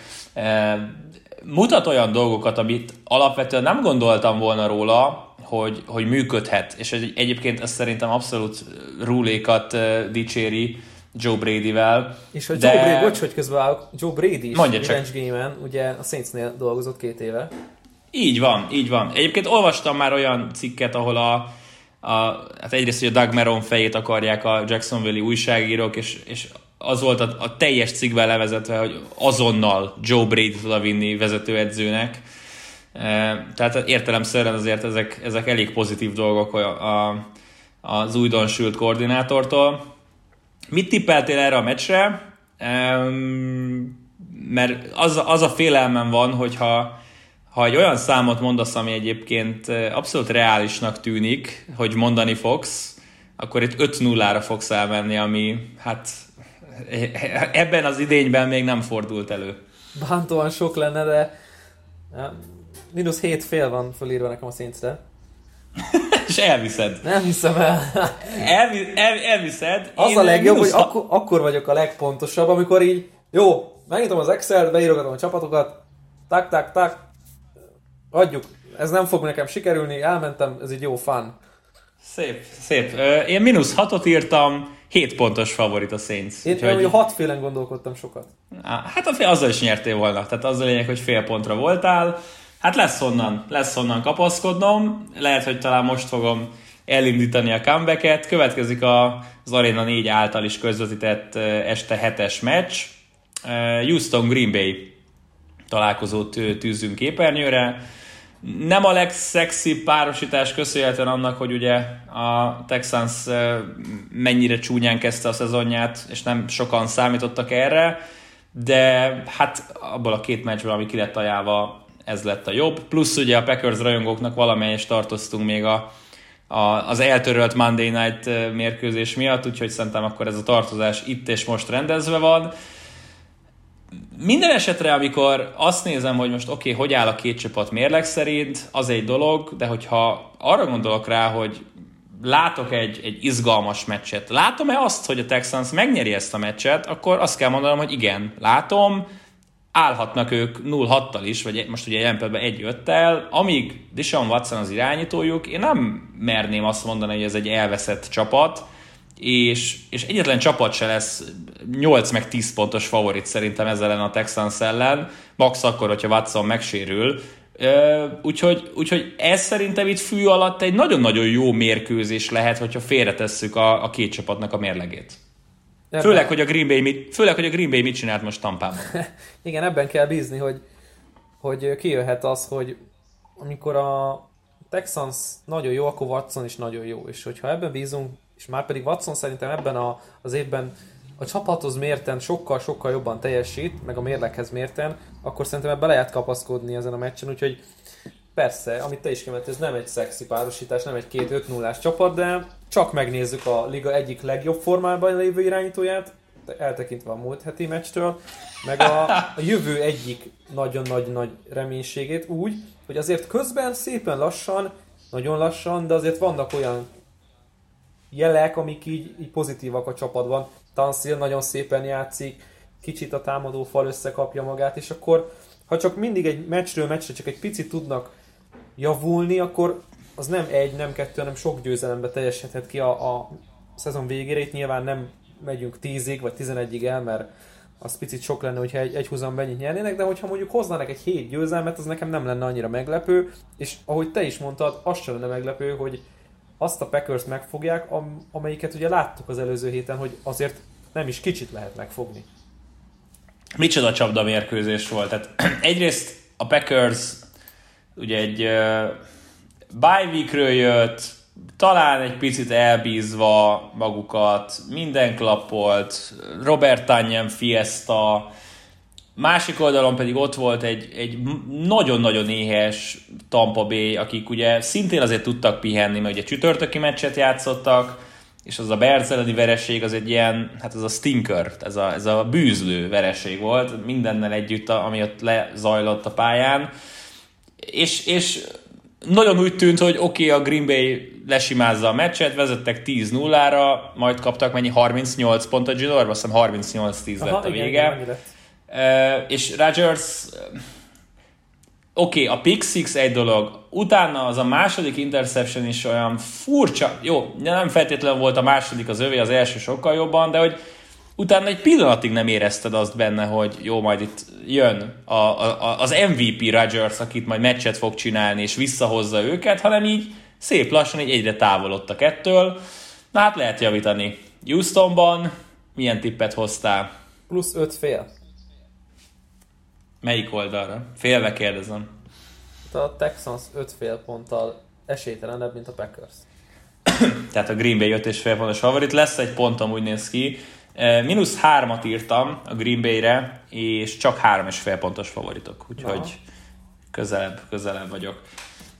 mutat olyan dolgokat, amit alapvetően nem gondoltam volna róla, hogy, hogy működhet. És egyébként ez szerintem abszolút rúlékat dicséri Joe Brady-vel. És hogy de... Joe Brady, bocs, hogy közben állok, Joe Brady is Mondja csak. Game-en, ugye a Saintsnél dolgozott két éve. Így van, így van. Egyébként olvastam már olyan cikket, ahol a, a hát egyrészt hogy a Doug Meron fejét akarják a Jacksonville-i újságírók, és, és az volt a, a teljes cikkben levezetve, hogy azonnal Joe Brady oda vinni vezetőedzőnek. E, tehát értelemszerűen azért ezek, ezek elég pozitív dolgok a, a, az újdonsült koordinátortól. Mit tippeltél erre a meccsre? Mert az, az a félelmem van, hogyha ha egy olyan számot mondasz, ami egyébként abszolút reálisnak tűnik, hogy mondani fogsz, akkor itt 5-0-ra fogsz elmenni, ami hát ebben az idényben még nem fordult elő. Bántóan sok lenne, de mínusz 7 fél van fölírva nekem a szintre. És elviszed. Nem hiszem el. Elvi, el, elviszed. Az Én a legjobb, hogy akkor, akkor vagyok a legpontosabb, amikor így, jó, megnyitom az Excel, beírogatom a csapatokat, tak, tak, tak, adjuk, ez nem fog nekem sikerülni, elmentem, ez egy jó fan. Szép, szép. Én mínusz hatot írtam, 7 pontos favorit a Saints. Én úgyhogy... Én hatfélen gondolkodtam sokat. Hát azzal is nyertél volna. Tehát az a lényeg, hogy fél pontra voltál. Hát lesz honnan, lesz honnan kapaszkodnom. Lehet, hogy talán most fogom elindítani a comebacket. Következik az Arena 4 által is közvetített este 7-es meccs. Houston Green Bay találkozót tűzünk képernyőre nem a legszexi párosítás köszönhetően annak, hogy ugye a Texans mennyire csúnyán kezdte a szezonját, és nem sokan számítottak erre, de hát abból a két meccsből, ami ki lett ajánlva, ez lett a jobb. Plusz ugye a Packers rajongóknak valamelyest tartoztunk még a, a, az eltörölt Monday Night mérkőzés miatt, úgyhogy szerintem akkor ez a tartozás itt és most rendezve van. Minden esetre, amikor azt nézem, hogy most oké, okay, hogy áll a két csapat mérleg szerint, az egy dolog, de hogyha arra gondolok rá, hogy látok egy, egy izgalmas meccset, látom-e azt, hogy a Texans megnyeri ezt a meccset, akkor azt kell mondanom, hogy igen, látom, állhatnak ők 0-6-tal is, vagy most ugye jelen pillanatban 1 5 amíg Deshaun Watson az irányítójuk, én nem merném azt mondani, hogy ez egy elveszett csapat, és, és egyetlen csapat se lesz 8 meg 10 pontos favorit szerintem ezzel ellen a Texans ellen, max akkor, hogyha Watson megsérül, Úgyhogy, úgyhogy ez szerintem itt fű alatt egy nagyon-nagyon jó mérkőzés lehet, hogyha félretesszük a, a két csapatnak a mérlegét. Ebben... Főleg, hogy a Green Bay mit, főleg, hogy a Green Bay mit csinált most Tampában. Igen, ebben kell bízni, hogy, hogy kijöhet az, hogy amikor a Texans nagyon jó, akkor Watson is nagyon jó. És hogyha ebben bízunk, és már pedig Watson szerintem ebben a, az évben a csapathoz mérten sokkal-sokkal jobban teljesít, meg a mérlekhez mérten, akkor szerintem ebbe lehet kapaszkodni ezen a meccsen, úgyhogy persze, amit te is kiemelt, ez nem egy szexi párosítás, nem egy két 5 0 csapat, de csak megnézzük a liga egyik legjobb formában lévő irányítóját, eltekintve a múlt heti meccstől, meg a, a jövő egyik nagyon nagy-nagy reménységét úgy, hogy azért közben szépen lassan, nagyon lassan, de azért vannak olyan jelek, amik így, így pozitívak a csapatban. Tanszil nagyon szépen játszik, kicsit a támadó fal összekapja magát, és akkor ha csak mindig egy meccsről meccsre csak egy picit tudnak javulni, akkor az nem egy, nem kettő, hanem sok győzelembe teljesedhet ki a, a szezon végére. Itt nyilván nem megyünk tízig vagy tizenegyig el, mert az picit sok lenne, hogyha egy, egy húzam mennyit nyernének, de hogyha mondjuk hoznának egy hét győzelmet, az nekem nem lenne annyira meglepő, és ahogy te is mondtad, az sem lenne meglepő, hogy azt a packers megfogják, am- amelyiket ugye láttuk az előző héten, hogy azért nem is kicsit lehet megfogni. Micsoda csapda mérkőzés volt. Tehát egyrészt a Packers ugye egy uh, bye weekről jött, talán egy picit elbízva magukat, minden klappolt, Robert Tanyan fiesta, Másik oldalon pedig ott volt egy, egy nagyon-nagyon éhes Tampa Bay, akik ugye szintén azért tudtak pihenni, mert ugye csütörtöki meccset játszottak, és az a Bears vereség az egy ilyen, hát ez a stinker, ez a, ez a bűzlő vereség volt, mindennel együtt, ami ott lezajlott a pályán. És, és nagyon úgy tűnt, hogy oké, okay, a Green Bay lesimázza a meccset, vezettek 10-0-ra, majd kaptak mennyi 38 pont a Gilorba, azt hiszem 38-10 lett a vége. Igen, és Rodgers oké, okay, a pick six egy dolog, utána az a második interception is olyan furcsa, jó, nem feltétlenül volt a második az övé, az első sokkal jobban, de hogy utána egy pillanatig nem érezted azt benne, hogy jó, majd itt jön a, a, az MVP Rodgers, akit majd meccset fog csinálni, és visszahozza őket, hanem így szép lassan így egyre távolodtak ettől. Na hát lehet javítani. Houstonban milyen tippet hoztál? Plusz 5 fél. Melyik oldalra? Félve kérdezem. A Texans 5 fél ponttal esélytelenebb, mint a Packers. Tehát a Green Bay 5 és fél pontos favorit lesz, egy pontom úgy néz ki. E, mínusz hármat írtam a Green Bay-re, és csak három és fél pontos favoritok, úgyhogy Na. közelebb, közelebb vagyok.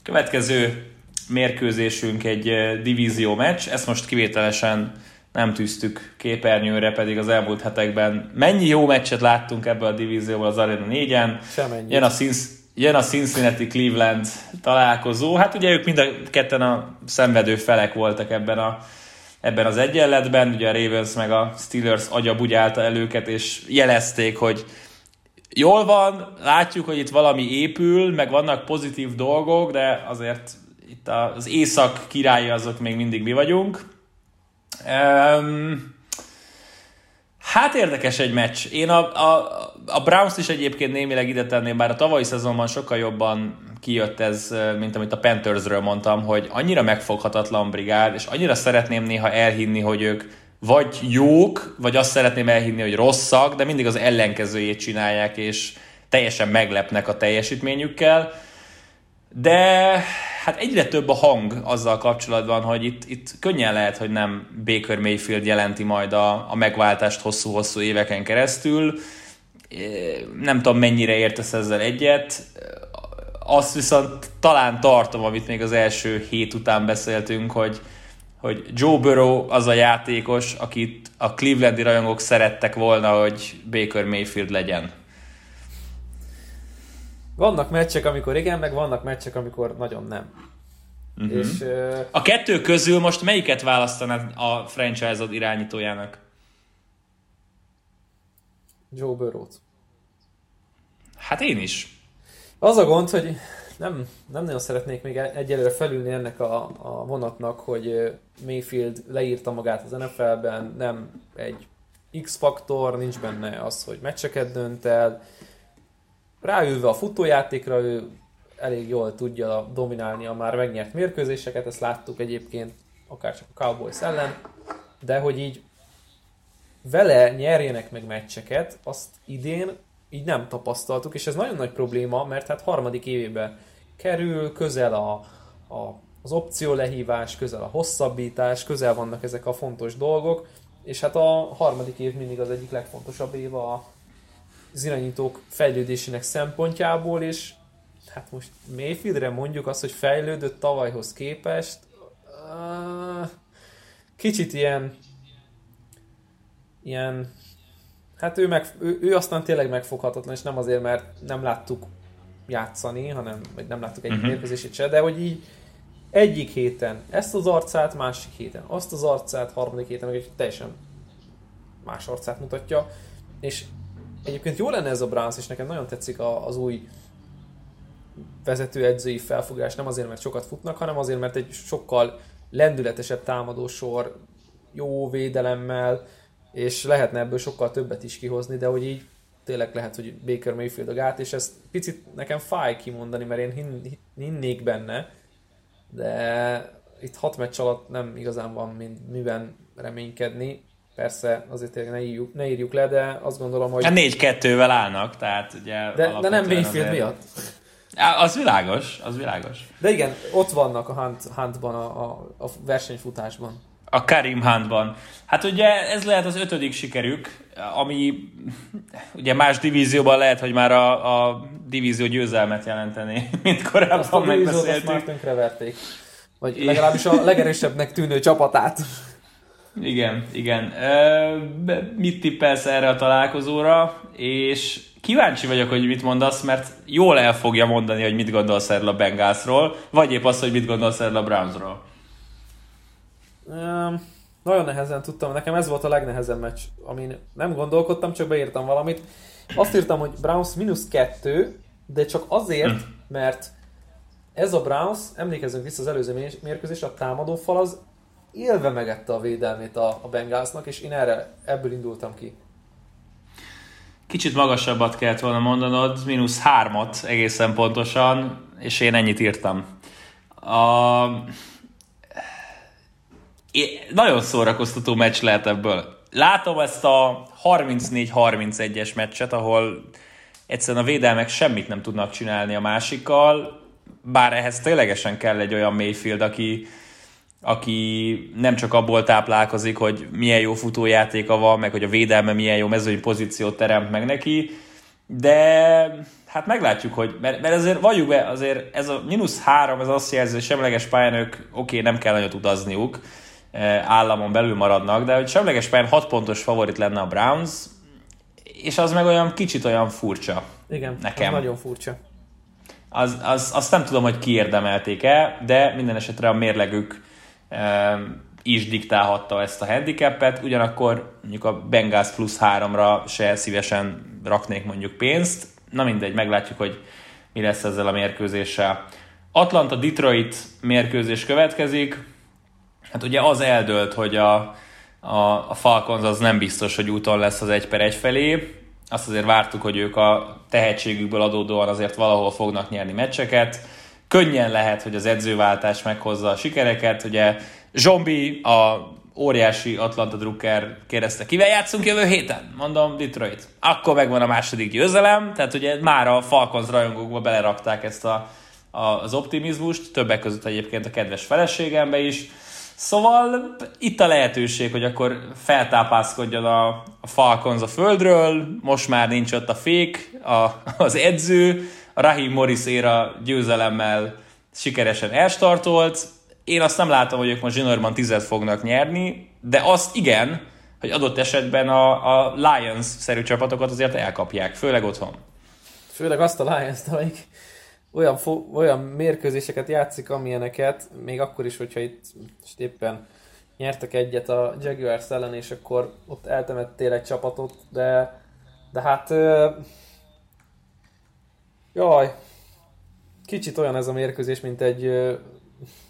Következő mérkőzésünk egy e, divízió meccs, ezt most kivételesen nem tűztük képernyőre, pedig az elmúlt hetekben mennyi jó meccset láttunk ebből a divízióból az Arena 4-en. Jön a, Cins- jön a Cincinnati Cleveland találkozó. Hát ugye ők mind a ketten a szenvedő felek voltak ebben, a, ebben az egyenletben. Ugye a Ravens meg a Steelers agyabugyálta el őket, és jelezték, hogy jól van, látjuk, hogy itt valami épül, meg vannak pozitív dolgok, de azért itt az észak királyi azok még mindig mi vagyunk Um, hát érdekes egy meccs. Én a, a, a Browns is egyébként némileg ide tenném, bár a tavalyi szezonban sokkal jobban kijött ez, mint amit a Panthersről mondtam, hogy annyira megfoghatatlan brigád, és annyira szeretném néha elhinni, hogy ők vagy jók, vagy azt szeretném elhinni, hogy rosszak, de mindig az ellenkezőjét csinálják, és teljesen meglepnek a teljesítményükkel. De hát egyre több a hang azzal kapcsolatban, hogy itt, itt könnyen lehet, hogy nem Baker Mayfield jelenti majd a, a megváltást hosszú-hosszú éveken keresztül. Nem tudom, mennyire értesz ezzel egyet. Azt viszont talán tartom, amit még az első hét után beszéltünk, hogy, hogy Joe Burrow az a játékos, akit a Clevelandi rajongók szerettek volna, hogy Baker Mayfield legyen. Vannak meccsek, amikor igen, meg vannak meccsek, amikor nagyon nem. Uh-huh. És, uh... A kettő közül most melyiket választanád a franchise-od irányítójának? Joe burrow Hát én is. Az a gond, hogy nem, nem nagyon szeretnék még egyelőre felülni ennek a, a vonatnak, hogy Mayfield leírta magát az NFL-ben, nem egy X-faktor, nincs benne az, hogy meccseket dönt el, ráülve a futójátékra, ő elég jól tudja dominálni a már megnyert mérkőzéseket, ezt láttuk egyébként akár csak a Cowboys ellen, de hogy így vele nyerjenek meg meccseket, azt idén így nem tapasztaltuk, és ez nagyon nagy probléma, mert hát harmadik évében kerül, közel a, a, az opció lehívás, közel a hosszabbítás, közel vannak ezek a fontos dolgok, és hát a harmadik év mindig az egyik legfontosabb év a, az irányítók fejlődésének szempontjából, és hát most Mayfieldre mondjuk azt, hogy fejlődött tavalyhoz képest, uh, kicsit ilyen ilyen hát ő, meg, ő, ő aztán tényleg megfoghatatlan, és nem azért, mert nem láttuk játszani, hanem vagy nem láttuk egy uh-huh. mérkőzését se, de hogy így egyik héten ezt az arcát, másik héten azt az arcát, harmadik héten meg egy teljesen más arcát mutatja, és Egyébként jó lenne ez a Browns, és nekem nagyon tetszik az új vezetőedzői felfogás, nem azért, mert sokat futnak, hanem azért, mert egy sokkal lendületesebb támadósor, jó védelemmel, és lehetne ebből sokkal többet is kihozni, de hogy így tényleg lehet, hogy Baker Mayfield a gát, és ez picit nekem fáj kimondani, mert én hin, hinnék benne, de itt hat meccs alatt nem igazán van miben reménykedni. Persze, azért tényleg ne írjuk, ne írjuk le, de azt gondolom, hogy... Hát négy-kettővel állnak, tehát ugye... De, de nem Mayfield azért... miatt. Az világos, az világos. De igen, ott vannak a Hunt, Huntban, a, a, a versenyfutásban. A Karim Huntban. Hát ugye ez lehet az ötödik sikerük, ami ugye más divízióban lehet, hogy már a, a divízió győzelmet jelenteni, mint korábban azt a megbeszéltük. Azt már tönkreverték. Vagy legalábbis a legerősebbnek tűnő csapatát. Igen, igen. Mit tippelsz erre a találkozóra, és kíváncsi vagyok, hogy mit mondasz, mert jól el fogja mondani, hogy mit gondolsz erről a Bengalsról, vagy épp azt, hogy mit gondolsz erről a Brownsról. Um, nagyon nehezen tudtam, nekem ez volt a legnehezebb meccs, amin nem gondolkodtam, csak beírtam valamit. Azt írtam, hogy Browns mínusz kettő, de csak azért, hm. mert ez a Browns, emlékezzünk vissza az előző mérkőzés, a támadó fal az élve megette a védelmét a, a Bengalsnak, és én erre, ebből indultam ki. Kicsit magasabbat kellett volna mondanod, mínusz hármat egészen pontosan, és én ennyit írtam. A... É, nagyon szórakoztató meccs lehet ebből. Látom ezt a 34-31-es meccset, ahol egyszerűen a védelmek semmit nem tudnak csinálni a másikkal, bár ehhez ténylegesen kell egy olyan Mayfield, aki, aki nem csak abból táplálkozik, hogy milyen jó futójátéka van, meg hogy a védelme milyen jó mezőny pozíciót teremt meg neki, de hát meglátjuk, hogy, mert, mert azért valljuk be, azért ez a mínusz három, ez azt jelzi, hogy semleges pályán ők oké, okay, nem kell nagyot utazniuk, eh, államon belül maradnak, de hogy semleges pályán 6 pontos favorit lenne a Browns, és az meg olyan kicsit olyan furcsa. Igen, nekem. nagyon furcsa. Az, az, azt nem tudom, hogy kiérdemelték-e, de minden esetre a mérlegük is diktálhatta ezt a handicapet, ugyanakkor mondjuk a Bengals plusz háromra se szívesen raknék mondjuk pénzt. Na mindegy, meglátjuk, hogy mi lesz ezzel a mérkőzéssel. Atlanta-Detroit mérkőzés következik. Hát ugye az eldőlt, hogy a, a, a Falcons az nem biztos, hogy úton lesz az egy per egy felé. Azt azért vártuk, hogy ők a tehetségükből adódóan azért valahol fognak nyerni meccseket könnyen lehet, hogy az edzőváltás meghozza a sikereket. Ugye Zsombi, a óriási Atlanta Drucker kérdezte, kivel játszunk jövő héten? Mondom, Detroit. Akkor megvan a második győzelem, tehát ugye már a Falcons rajongókba belerakták ezt a, a, az optimizmust, többek között egyébként a kedves feleségembe is. Szóval itt a lehetőség, hogy akkor feltápászkodjon a, a Falcons a földről, most már nincs ott a fék, a, az edző, Rahim Morris éra győzelemmel sikeresen elstartolt. Én azt nem látom, hogy ők most zsinórban tizet fognak nyerni, de azt igen, hogy adott esetben a, a Lions-szerű csapatokat azért elkapják, főleg otthon. Főleg azt a Lions-t, amelyik olyan, fo- olyan mérkőzéseket játszik, amilyeneket, még akkor is, hogyha itt most éppen nyertek egyet a Jaguars ellen, és akkor ott eltemettél egy csapatot, de, de hát Jaj, kicsit olyan ez a mérkőzés, mint egy,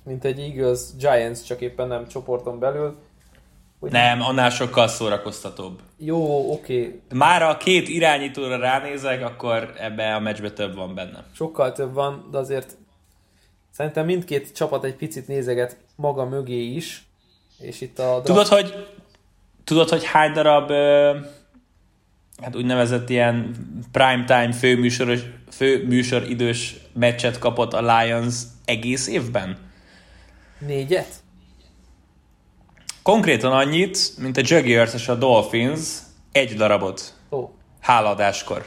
mint egy Eagles Giants, csak éppen nem csoporton belül. Hogy nem, annál sokkal szórakoztatóbb. Jó, oké. Okay. Már a két irányítóra ránézek, akkor ebbe a meccsbe több van benne. Sokkal több van, de azért szerintem mindkét csapat egy picit nézeget maga mögé is. És itt a draft... Tudod, hogy tudod, hogy hány darab hát úgynevezett ilyen primetime főműsoros, főműsoridős meccset kapott a Lions egész évben? Négyet? Konkrétan annyit, mint a Jaguars és a Dolphins, egy darabot. Oh. Háladáskor.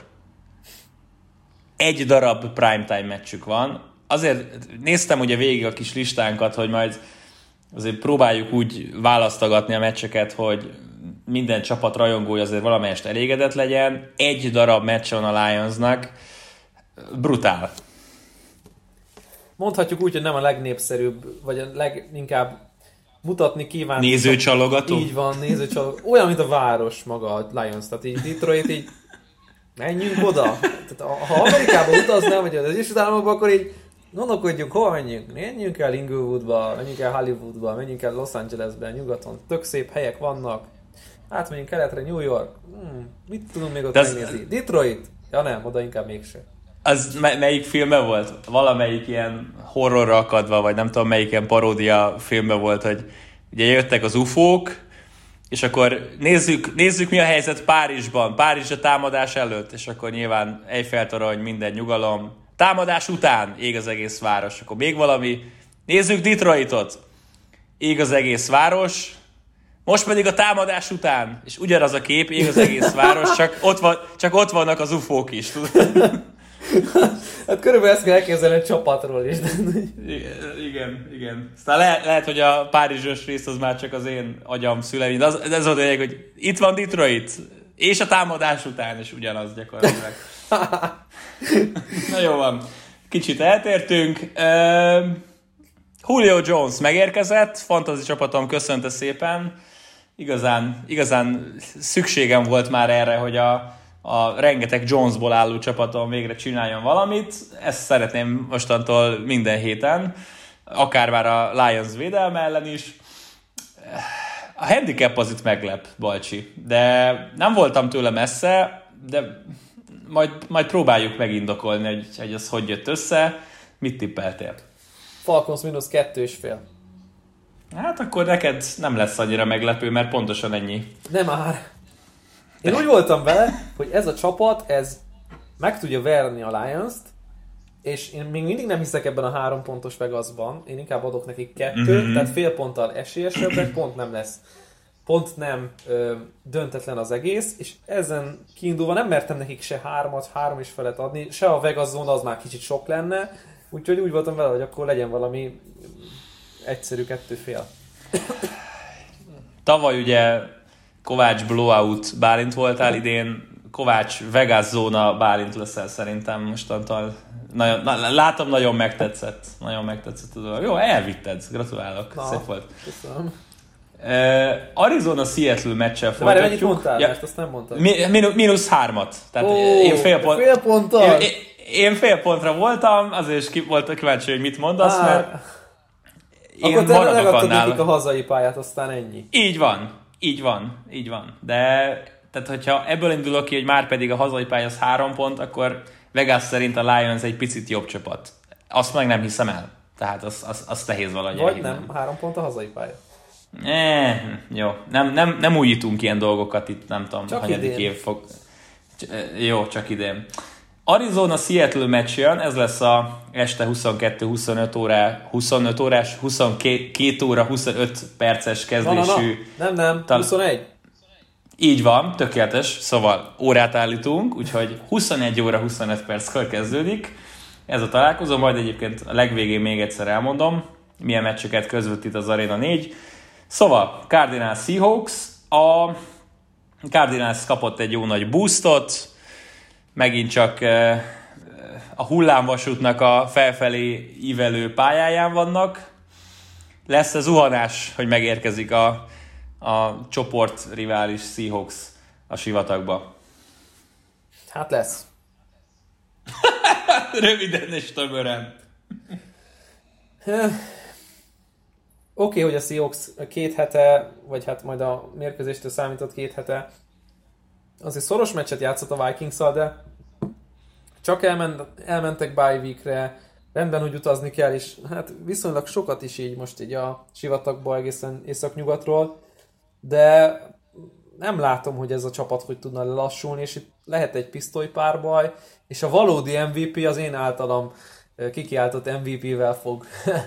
Egy darab primetime meccsük van. Azért néztem ugye végig a kis listánkat, hogy majd azért próbáljuk úgy választogatni a meccseket, hogy minden csapat rajongója azért valamelyest elégedett legyen. Egy darab meccs van a Lionsnak. Brutál. Mondhatjuk úgy, hogy nem a legnépszerűbb, vagy a leginkább mutatni kívánt. Nézőcsalogató? Így van, nézőcsalogató. Olyan, mint a város maga, a Lions. Tehát így Detroit így menjünk oda. Tehát ha Amerikába utaznám, vagy az Egyesült Államokba, akkor így gondolkodjunk, hova menjünk? Menjünk el Inglewoodba, menjünk el Hollywoodba, menjünk el Los Angelesbe, nyugaton. Tök szép helyek vannak, átmegyünk keletre, New York, hmm, mit tudunk még ott az... megnézni? Detroit? Ja nem, oda inkább mégse. Az me- melyik filme volt? Valamelyik ilyen horrorra akadva, vagy nem tudom melyik ilyen paródia filme volt, hogy ugye jöttek az ufók, és akkor nézzük, nézzük mi a helyzet Párizsban, Párizs a támadás előtt, és akkor nyilván Eiffel torony, minden nyugalom. Támadás után ég az egész város, akkor még valami. Nézzük Detroitot. Ég az egész város, most pedig a támadás után, és ugyanaz a kép, ég az egész város, csak ott, van, csak ott vannak az ufók is. hát körülbelül ezt kell elképzelni egy csapatról is. De... igen, igen. Aztán le, lehet, hogy a Párizsos rész az már csak az én agyam szülei, de az, ez az a hogy itt van Detroit, és a támadás után is ugyanaz gyakorlatilag. Na jó van. Kicsit eltértünk. Uh, Julio Jones megérkezett, fantasy csapatom köszönte szépen. Igazán, igazán szükségem volt már erre, hogy a, a rengeteg Jonesból álló csapatom végre csináljon valamit. Ezt szeretném mostantól minden héten, akár már a Lions védelme ellen is. A handicap az itt meglep, Balcsi, de nem voltam tőle messze, de majd, majd próbáljuk megindokolni, hogy, hogy ez hogy jött össze. Mit tippeltél? Falcons mínusz kettő és fél. Hát akkor neked nem lesz annyira meglepő, mert pontosan ennyi. Nem már. Én úgy voltam vele, hogy ez a csapat, ez meg tudja verni a Lions-t, és én még mindig nem hiszek ebben a három pontos Vegasban, én inkább adok nekik kettőt, mm-hmm. tehát fél ponttal esélyesebbek, pont nem lesz. Pont nem ö, döntetlen az egész, és ezen kiindulva nem mertem nekik se hármat, három is felet adni, se a Vegas zóna az már kicsit sok lenne, úgyhogy úgy voltam vele, hogy akkor legyen valami egyszerű kettő fél. Tavaly ugye Kovács blowout Bálint voltál, idén Kovács Vegas zóna Bálint leszel szerintem mostantól. Nagyon, na, látom, nagyon megtetszett. Nagyon megtetszett a dolog. Jó, elvitted. Gratulálok. Na, Szép volt. Köszönöm. Uh, Arizona Seattle meccsel folytatjuk. Várj, mennyit mondtál? Ja, mert azt nem mondtad. Mi, mínusz, mínusz hármat. Tehát Ó, én fél, pont, fél ponttal. Én, én, fél pontra voltam, azért is ki, volt kíváncsi, hogy mit mondasz, Á, mert én Akkor te legadtad nekik a hazai pályát, aztán ennyi. Így van. Így van, így van. De tehát, hogyha ebből indulok ki, hogy már pedig a hazai pálya az három pont, akkor Vegas szerint a Lions egy picit jobb csapat. Azt meg nem hiszem el. Tehát az, az, az nehéz valahogy Vagy nem, három pont a hazai pálya. Eh, jó, nem, nem, nem újítunk ilyen dolgokat itt, nem tudom, csak hanyadik év fog. Jó, csak idén. Arizona Seattle meccs jön, ez lesz a este 22-25 órá, 25 órás, 22 óra, 25 perces kezdésű. Na, na, na. Nem, nem, tal- 21. Így van, tökéletes, szóval órát állítunk, úgyhogy 21 óra 25 perckor kezdődik ez a találkozó, majd egyébként a legvégén még egyszer elmondom, milyen meccseket közvetít az Arena 4. Szóval, Cardinals Seahawks, a Cardinals kapott egy jó nagy boostot, megint csak eh, a hullámvasútnak a felfelé ívelő pályáján vannak. Lesz ez zuhanás, hogy megérkezik a, a csoport rivális Seahawks a sivatagba? Hát lesz. Röviden és tömören. Oké, okay, hogy a Seahawks két hete, vagy hát majd a mérkőzéstől számított két hete azért szoros meccset játszott a vikings de csak elment, elmentek bye weekre, rendben úgy utazni kell, és hát viszonylag sokat is így most így a sivatagba egészen északnyugatról, de nem látom, hogy ez a csapat hogy tudna lassulni, és itt lehet egy pisztolypárbaj, és a valódi MVP az én általam kikiáltott MVP-vel fog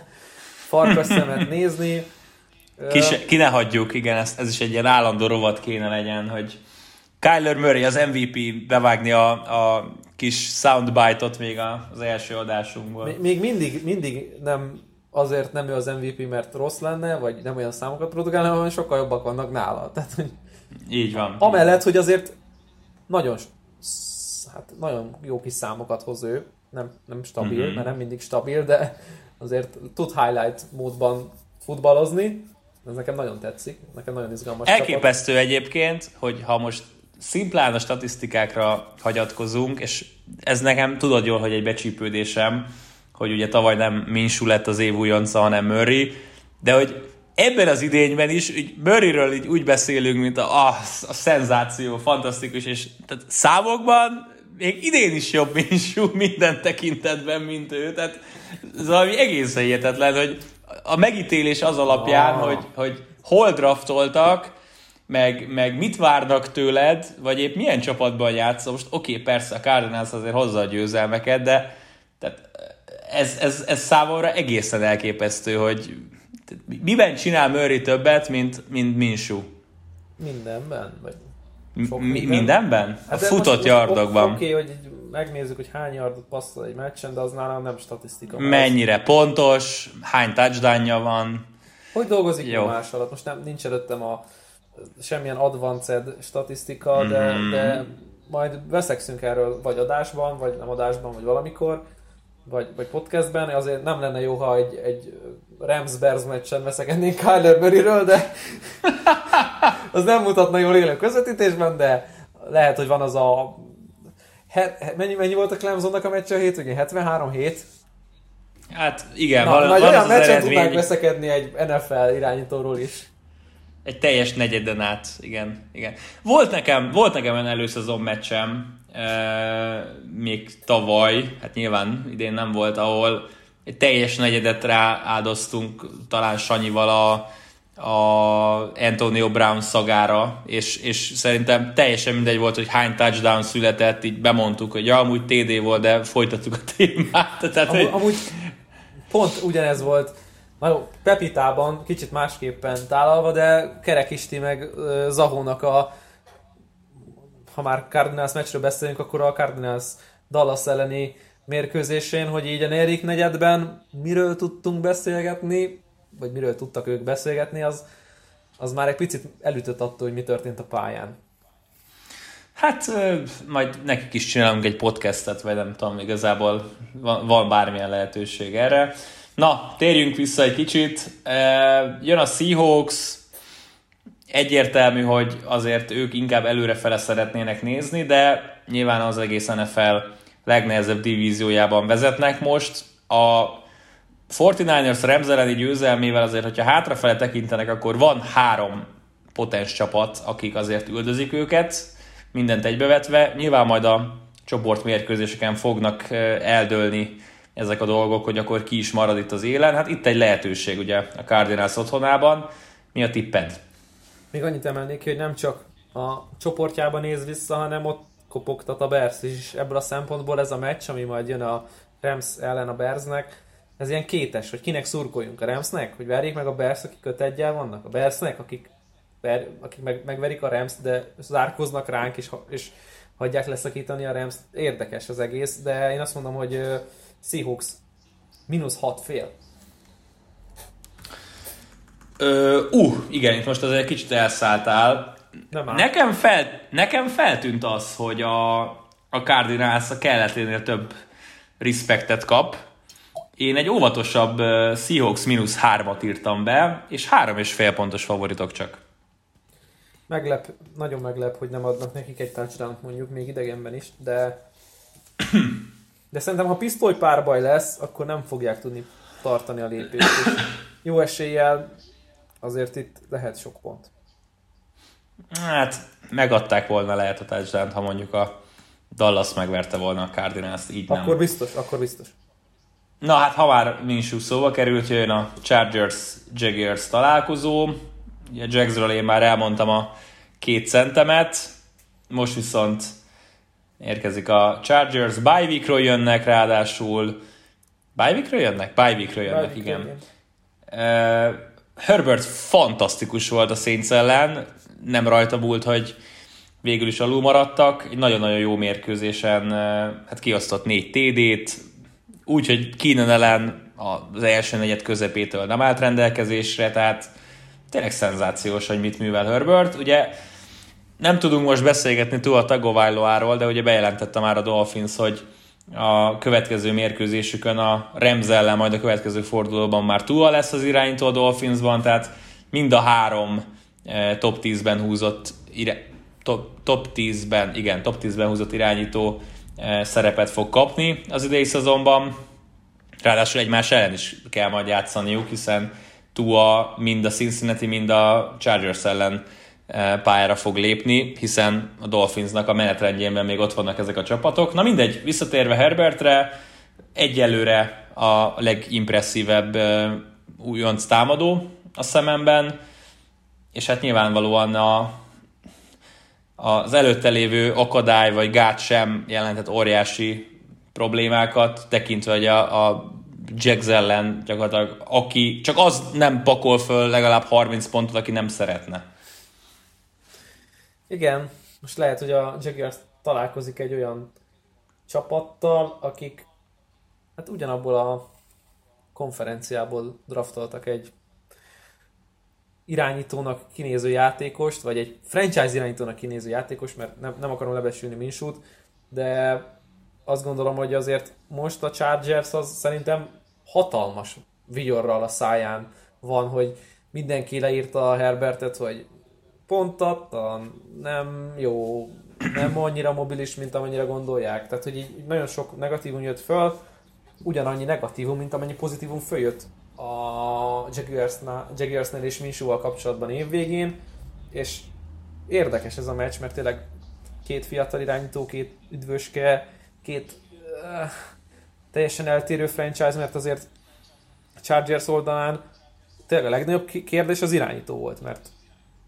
farkas szemet nézni. Kis, ki ne hagyjuk, igen, ez, ez is egy ilyen állandó rovat kéne legyen, hogy Kyler Murray az MVP bevágni a, a kis soundbite-ot még az első adásunkból. Még, mindig, mindig nem azért nem ő az MVP, mert rossz lenne, vagy nem olyan számokat produkál, hanem sokkal jobbak vannak nála. Tehát, hogy így van. Amellett, hogy azért nagyon, hát nagyon jó kis számokat hoz ő, nem, nem stabil, mm-hmm. mert nem mindig stabil, de azért tud highlight módban futballozni, ez nekem nagyon tetszik, nekem nagyon izgalmas Elképesztő csapat. egyébként, hogy ha most szimplán a statisztikákra hagyatkozunk, és ez nekem tudod jól, hogy egy becsípődésem, hogy ugye tavaly nem Minsú lett az év újonca, hanem Murray, de hogy ebben az idényben is így Murrayről így úgy beszélünk, mint a, a, a szenzáció, fantasztikus, és tehát számokban még idén is jobb Minsú minden tekintetben, mint ő, tehát ez valami egészen hihetetlen, hogy a megítélés az alapján, oh. hogy, hogy hol draftoltak, meg, meg mit várnak tőled, vagy épp milyen csapatban játszol. Most oké, okay, persze a Cardinals azért hozza a győzelmeket, de tehát ez, ez, ez számomra egészen elképesztő, hogy miben csinál Murray többet, mint, mint Minsú? Mindenben? Vagy sok minden? Mindenben? Hát a futott yardokban. Oké, okay, hogy megnézzük, hogy hány yardot passzol egy meccsen, de az nálam nem statisztika. Mennyire pontos, hány touchdownja van. Hogy dolgozik Jó. más alatt? Most nem, nincs előttem a semmilyen advanced statisztika, de, mm. de majd veszekszünk erről vagy adásban, vagy nem adásban, vagy valamikor, vagy, vagy podcastben. Azért nem lenne jó, ha egy, egy Rams-Bears meccsen veszekednénk Kyler Murrayről, de az nem mutatna jól élő közvetítésben, de lehet, hogy van az a... He, mennyi, mennyi volt a Clemsonnak a meccse a hétvégén? 73-7? Hát igen, Na, van, van olyan meccsen tudnánk veszekedni egy NFL irányítóról is. Egy teljes negyeden át, igen. igen. Volt nekem, volt nekem egy előszezon meccsem, e, még tavaly, hát nyilván idén nem volt, ahol egy teljes negyedet rááldoztunk talán Sanyival a, a Antonio Brown szagára, és, és szerintem teljesen mindegy volt, hogy hány touchdown született, így bemondtuk, hogy ja, amúgy TD volt, de folytattuk a témát. Tehát, amúgy, hogy... amúgy pont ugyanez volt, Na jó, Pepitában kicsit másképpen tálalva, de Kerek Isti meg Zahónak a ha már Cardinals meccsről beszélünk, akkor a Cardinals Dallas elleni mérkőzésén, hogy így a negyedik negyedben miről tudtunk beszélgetni, vagy miről tudtak ők beszélgetni, az, az már egy picit elütött attól, hogy mi történt a pályán. Hát majd nekik is csinálunk egy podcastet, vagy nem tudom, igazából van, van bármilyen lehetőség erre. Na, térjünk vissza egy kicsit. Jön a Seahawks, egyértelmű, hogy azért ők inkább előrefele szeretnének nézni, de nyilván az egész NFL legnehezebb divíziójában vezetnek most. A 49ers Rams elleni győzelmével azért, hogyha hátrafele tekintenek, akkor van három potens csapat, akik azért üldözik őket, mindent egybevetve. Nyilván majd a csoportmérkőzéseken fognak eldőlni ezek a dolgok, hogy akkor ki is marad itt az élen. Hát itt egy lehetőség ugye a Cardinals otthonában. Mi a tipped? Még annyit emelnék hogy nem csak a csoportjában néz vissza, hanem ott kopogtat a Bears és ebből a szempontból ez a meccs, ami majd jön a Rams ellen a Bearsnek, ez ilyen kétes, hogy kinek szurkoljunk a Ramsnek, hogy verjék meg a Bears, akik kötegyel vannak, a Bearsnek, akik, ver, akik meg, megverik a Rams, de zárkoznak ránk, és, és hagyják leszakítani a Rams. Érdekes az egész, de én azt mondom, hogy Seahawks mínusz 6 fél. Ö, uh, igen, itt most azért kicsit elszálltál. Nem nekem, fel, nekem feltűnt az, hogy a, a Cardinals a kelleténél több respektet kap. Én egy óvatosabb uh, Seahawks mínusz 3-at írtam be, és három és fél pontos favoritok csak. Meglep, nagyon meglep, hogy nem adnak nekik egy touchdown mondjuk még idegenben is, de de szerintem, ha pisztoly párbaj lesz, akkor nem fogják tudni tartani a lépést. És jó eséllyel azért itt lehet sok pont. Hát, megadták volna lehet a touchdown ha mondjuk a Dallas megverte volna a cardinals így nem. Akkor biztos, akkor biztos. Na hát, ha már Minshew szóba került, jön a Chargers-Jaguars találkozó. Ugye Jagsről én már elmondtam a két centemet, most viszont érkezik a Chargers, weekről jönnek ráadásul, bye weekről jönnek? Bye weekről jönnek, igen. Uh, Herbert fantasztikus volt a Saints ellen, nem rajta múlt, hogy végül is alul maradtak, egy nagyon-nagyon jó mérkőzésen hát kiosztott négy TD-t, úgyhogy Keenan ellen az első negyed közepétől nem állt rendelkezésre, tehát tényleg szenzációs, hogy mit művel Herbert. Ugye nem tudunk most beszélgetni túl a Tagovailoáról, de ugye bejelentette már a Dolphins, hogy a következő mérkőzésükön a Rams ellen, majd a következő fordulóban már túl lesz az irányító a Dolphinsban, tehát mind a három eh, top 10-ben húzott top, top 10-ben, igen, top 10-ben húzott irányító eh, szerepet fog kapni az idei szezonban. Ráadásul egymás ellen is kell majd játszaniuk, hiszen Tua mind a Cincinnati, mind a Chargers ellen pályára fog lépni, hiszen a Dolphinsnak a menetrendjében még ott vannak ezek a csapatok. Na mindegy, visszatérve Herbertre, egyelőre a legimpresszívebb e, újonc támadó a szememben, és hát nyilvánvalóan a, az előtte lévő akadály vagy gát sem jelentett óriási problémákat, tekintve, hogy a, a Jack ellen gyakorlatilag, aki csak az nem pakol föl legalább 30 pontot, aki nem szeretne. Igen, most lehet, hogy a Jaguars találkozik egy olyan csapattal, akik hát ugyanabból a konferenciából draftoltak egy irányítónak kinéző játékost, vagy egy franchise irányítónak kinéző játékost, mert nem, nem akarom lebesülni Minsút, de azt gondolom, hogy azért most a Chargers az szerintem hatalmas vigyorral a száján van, hogy mindenki leírta a Herbertet, hogy pontatlan, nem jó, nem annyira mobilis, mint amennyire gondolják. Tehát, hogy így nagyon sok negatívum jött föl, ugyanannyi negatívum, mint amennyi pozitívum följött a Jaguarsnál, Jaguarsnál és Minshúval kapcsolatban évvégén, és érdekes ez a meccs, mert tényleg két fiatal irányító, két üdvöske, két uh, teljesen eltérő franchise, mert azért Chargers oldalán tényleg a legnagyobb kérdés az irányító volt, mert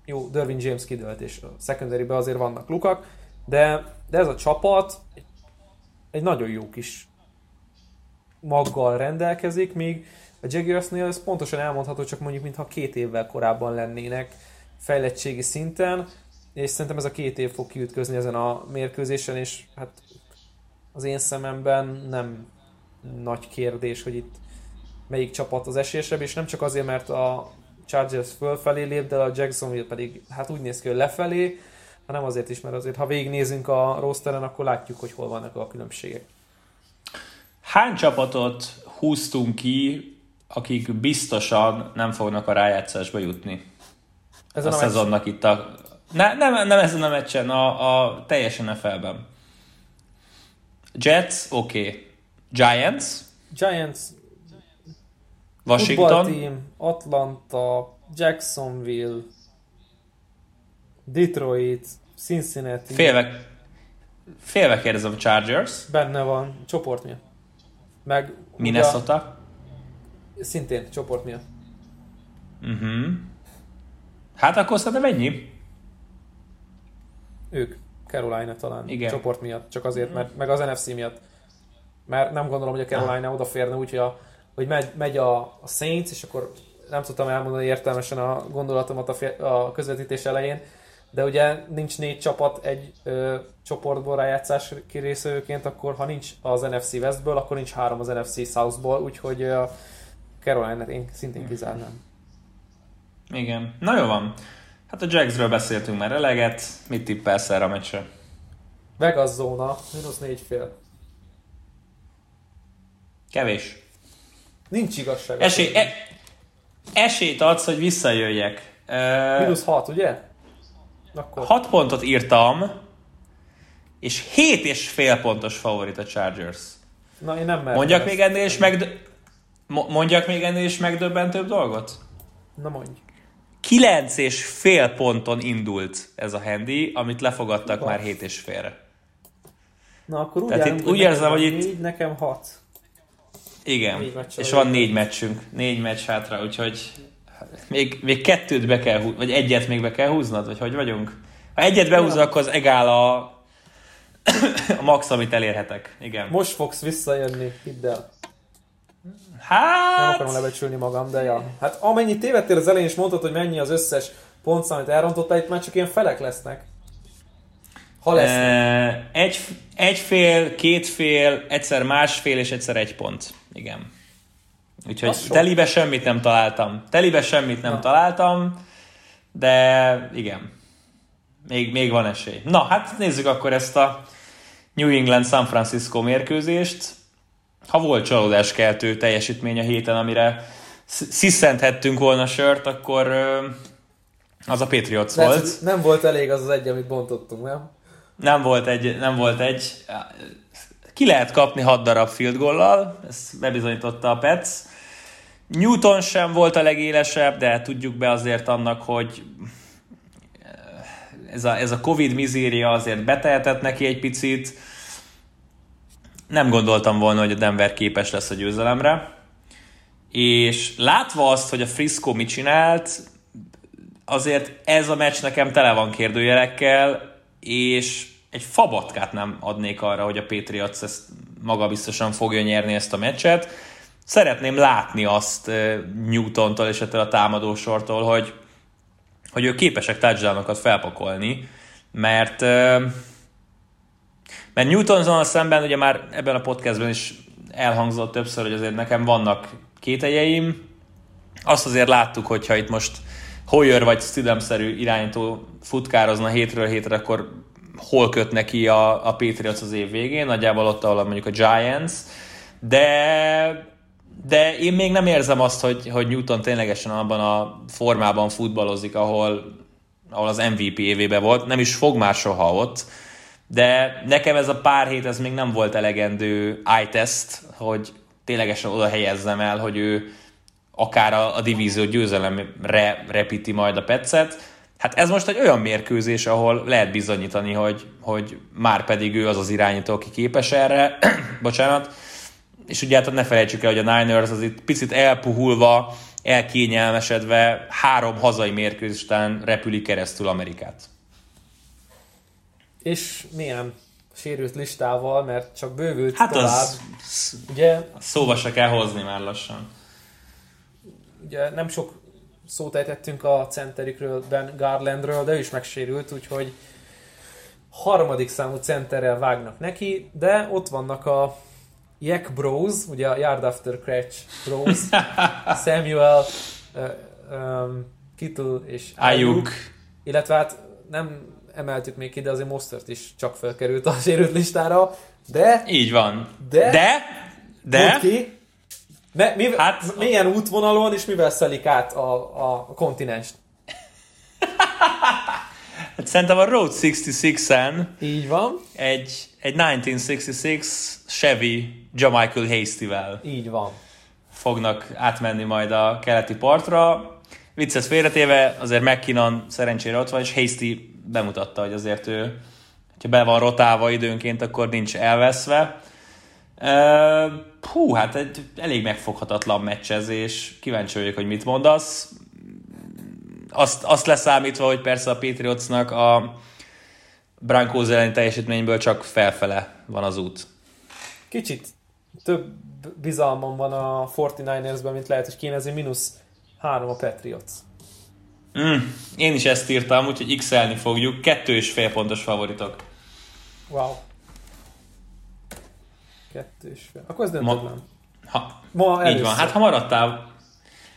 jó, Dervin James kidőlt, és a secondary azért vannak lukak, de, de ez a csapat egy, egy nagyon jó kis maggal rendelkezik, míg a Jaguarsnél ez pontosan elmondható, csak mondjuk mintha két évvel korábban lennének fejlettségi szinten, és szerintem ez a két év fog kiütközni ezen a mérkőzésen, és hát az én szememben nem nagy kérdés, hogy itt melyik csapat az esélyesebb, és nem csak azért, mert a Chargers fölfelé lép, de a Jacksonville pedig hát úgy néz ki, hogy lefelé, hanem azért is, mert azért ha végignézünk a rosteren, akkor látjuk, hogy hol vannak a különbségek. Hány csapatot húztunk ki, akik biztosan nem fognak a rájátszásba jutni? Ezen a, a szezonnak itt a... Ne, nem, nem ezen a meccsen, a, a teljes NFL-ben. Jets, oké. Okay. Giants? Giants, Washington. Team, Atlanta, Jacksonville, Detroit, Cincinnati. Félve, félve kérdezem a Chargers. Benne van, csoport miatt. Meg Minnesota. Ugye, szintén csoport miatt. Uh-huh. Hát akkor szerintem ennyi. Ők. Carolina talán. Igen. Csoport miatt. Csak azért, mert meg az NFC miatt. Mert nem gondolom, hogy a Carolina ah. odaférne, úgyhogy a hogy megy, megy a, a Saints, és akkor nem tudtam elmondani értelmesen a gondolatomat a, fél, a közvetítés elején, de ugye nincs négy csapat egy ö, csoportból rájátszás kirészőként, akkor ha nincs az NFC Westből, akkor nincs három az NFC Southból, úgyhogy a Carolina-t én szintén kizárnám. Igen, na jó van. Hát a Jacksről beszéltünk már eleget, mit tippelsz erre a meccsre? Vegas zóna, mínusz négy fél. Kevés. Nincs igazság. Esély, e, esélyt adsz, hogy visszajöjjek. Minusz 6, ugye? Akkor. 6 pontot írtam, és 7 és fél pontos favorit a Chargers. Na, én nem merem. Mondjak még ennél is megd... Mondjak még ennél is megdöbbentőbb dolgot? Na mondj. 9 és fél ponton indult ez a handy, amit lefogadtak Bas. már 7 és félre. Na akkor úgy, Tehát itt, úgy érzem, hogy itt... nekem 6. Igen, és van négy meccsünk, négy meccs hátra, úgyhogy még, még kettőt be kell húzni, vagy egyet még be kell húznod, vagy hogy vagyunk? Ha egyet behúzol, akkor az egál a, a max, amit elérhetek. Igen. Most fogsz visszajönni, hidd el. Hát... Nem akarom lebecsülni magam, de ja. Hát amennyit tévedtél az elején, és mondtad, hogy mennyi az összes pontszám, amit elrontottál, itt már csak ilyen felek lesznek. Ha lesznek. Egy, egy fél, két fél, egyszer másfél, és egyszer egy pont. Igen. Úgyhogy telibe semmit nem találtam. Telibe semmit nem Na. találtam, de igen. Még, még van esély. Na, hát nézzük akkor ezt a New England-San Francisco mérkőzést. Ha volt csalódáskeltő teljesítmény a héten, amire sziszenthettünk volna sört, akkor az a Patriots Lehet, volt. Nem volt elég az az egy, amit bontottunk, nem? Nem volt egy, nem volt egy. Ki lehet kapni 6 darab field goal ezt bebizonyította a Pets. Newton sem volt a legélesebb, de tudjuk be azért annak, hogy ez a, ez a Covid mizéria azért betehetett neki egy picit. Nem gondoltam volna, hogy a Denver képes lesz a győzelemre. És látva azt, hogy a Frisco mit csinált, azért ez a meccs nekem tele van kérdőjelekkel, és egy fabatkát nem adnék arra, hogy a Patriots ezt maga biztosan fogja nyerni ezt a meccset. Szeretném látni azt Newtontól és ettől a támadósortól, hogy, hogy ők képesek touchdownokat felpakolni, mert Mert Newtonzon szemben ugye már ebben a podcastben is elhangzott többször, hogy azért nekem vannak kételjeim. Azt azért láttuk, hogyha itt most Hoyer vagy Stidham-szerű irányító futkározna hétről hétre, akkor hol köt neki a, a Patriots az év végén, nagyjából ott, ahol mondjuk a Giants, de de én még nem érzem azt, hogy, hogy Newton ténylegesen abban a formában futballozik, ahol, ahol az MVP évében volt, nem is fog már soha ott, de nekem ez a pár hét, ez még nem volt elegendő eye-test, hogy ténylegesen oda helyezzem el, hogy ő akár a, a divízió győzelemre repíti majd a petszet. Hát ez most egy olyan mérkőzés, ahol lehet bizonyítani, hogy, hogy már pedig ő az az irányító, aki képes erre. Bocsánat és ugye hát ne felejtsük el, hogy a Niners az itt picit elpuhulva, elkényelmesedve három hazai mérkőzés után repüli keresztül Amerikát. És milyen sérült listával, mert csak bővült hát tovább. Az, ugye, szóba se kell hozni már lassan. Ugye nem sok szót ejtettünk a centerikről, Ben Garlandről, de ő is megsérült, úgyhogy harmadik számú centerrel vágnak neki, de ott vannak a Jack Bros, ugye a Yard After Catch Bros, Samuel, uh, um, Kittle és Ayuk. Illetve hát nem emeltük még ki, de azért Mostert is csak felkerült a sérült listára. De... Így van. De... De... De... Ki, me, mi, hát, milyen útvonalon és mivel szelik át a, a kontinens? hát szerintem a Road 66-en Így van. Egy, egy 1966 Chevy Jamichael Hasty-vel. Így van. Fognak átmenni majd a keleti partra. Viccet félretéve, azért McKinnon szerencsére ott van, és Hasty bemutatta, hogy azért ő, hogyha be van rotálva időnként, akkor nincs elveszve. Uh, hú, hát egy elég megfoghatatlan meccs ez, és kíváncsi vagyok, hogy mit mondasz. Azt, azt leszámítva, hogy persze a Patriotsnak a Brankos elleni teljesítményből csak felfele van az út. Kicsit több bizalmam van a 49ersben, mint lehet, hogy kéne, ezért mínusz három a Patriots. Mm, én is ezt írtam, úgyhogy x-elni fogjuk. Kettő és fél pontos favoritok. Wow. Kettő és fél. Akkor ez döntetlen. Ma, ha, Ma így van. Hát ha maradtál,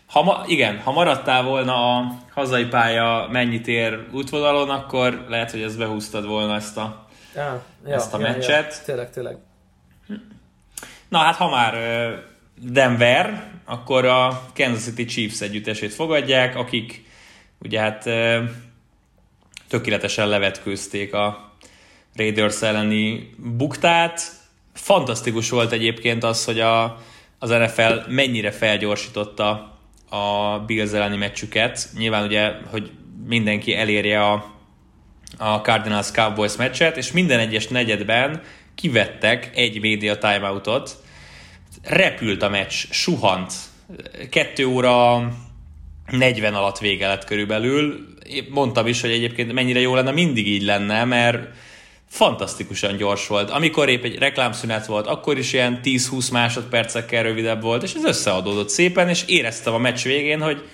ha ma, igen, ha maradtál volna a hazai pálya mennyit ér útvonalon, akkor lehet, hogy ezt behúztad volna ezt a, ja, ja, ezt a ja, meccset. Ja, tényleg, tényleg. Na hát, ha már Denver, akkor a Kansas City Chiefs együttesét fogadják, akik ugye hát tökéletesen levetkőzték a Raiders elleni buktát. Fantasztikus volt egyébként az, hogy a, az NFL mennyire felgyorsította a Bills elleni meccsüket. Nyilván ugye, hogy mindenki elérje a, a Cardinals Cowboys meccset, és minden egyes negyedben kivettek egy média timeoutot, repült a meccs, suhant, kettő óra 40 alatt vége lett körülbelül. Én mondtam is, hogy egyébként mennyire jó lenne, mindig így lenne, mert fantasztikusan gyors volt. Amikor épp egy reklámszünet volt, akkor is ilyen 10-20 másodpercekkel rövidebb volt, és ez összeadódott szépen, és éreztem a meccs végén, hogy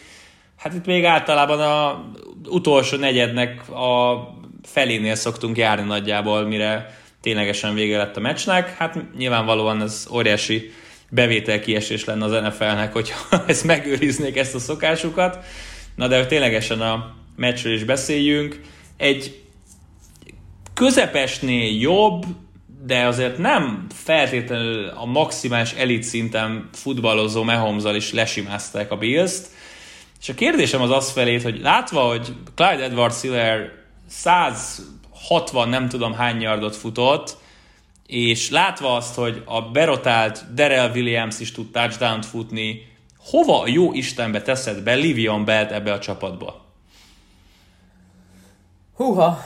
hát itt még általában a utolsó negyednek a felénél szoktunk járni nagyjából, mire ténylegesen vége lett a meccsnek. Hát nyilvánvalóan ez óriási bevétel kiesés lenne az NFL-nek, hogyha ezt megőriznék ezt a szokásukat. Na de ténylegesen a meccsről is beszéljünk. Egy közepesnél jobb, de azért nem feltétlenül a maximális elit szinten futballozó mahomes is lesimázták a Bills-t. És a kérdésem az az felét, hogy látva, hogy Clyde Edwards Hiller 160 nem tudom hány yardot futott, és látva azt, hogy a berotált Darrell Williams is tud touchdown futni, hova a jó Istenbe teszed be Livion Belt ebbe a csapatba? Húha,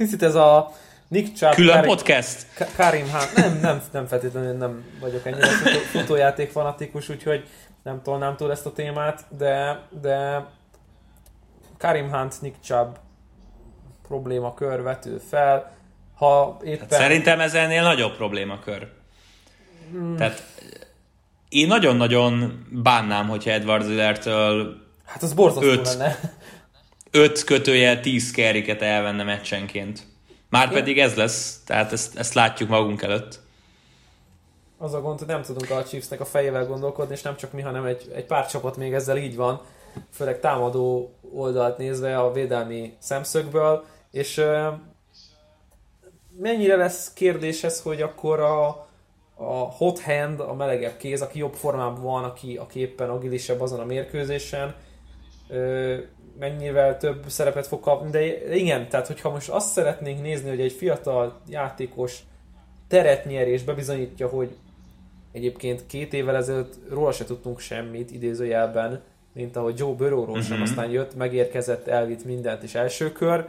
Picit ez a Nick Chubb... Külön Karim, podcast? Karim Han, nem, nem, nem feltétlenül nem vagyok ennyire futó, futójáték fanatikus, úgyhogy nem tolnám túl ezt a témát, de, de Karim Hunt, Nick Chubb problémakör vetül fel. Ha éppen... Hát szerintem ez ennél nagyobb problémakör. Hmm. Tehát én nagyon-nagyon bánnám, hogyha Edward Zillertől Hát az borzasztó öt, lenne. 5 kötőjel 10 kerriket elvenne meccsenként. Márpedig ez lesz, tehát ezt, ezt látjuk magunk előtt. Az a gond, hogy nem tudunk a Chiefsnek a fejével gondolkodni, és nem csak mi, hanem egy, egy pár csapat még ezzel így van, főleg támadó oldalt nézve a védelmi szemszögből, és uh, mennyire lesz kérdés ez, hogy akkor a, a hot hand, a melegebb kéz, aki jobb formában van, aki, aki éppen agilisebb azon a mérkőzésen, uh, mennyivel több szerepet fog kapni, de igen, tehát hogyha most azt szeretnénk nézni, hogy egy fiatal játékos teret nyer és bebizonyítja, hogy egyébként két évvel ezelőtt róla se tudtunk semmit idézőjelben, mint ahogy Joe Burrowról uh-huh. sem, mhm. aztán jött, megérkezett, elvitt mindent és első kör.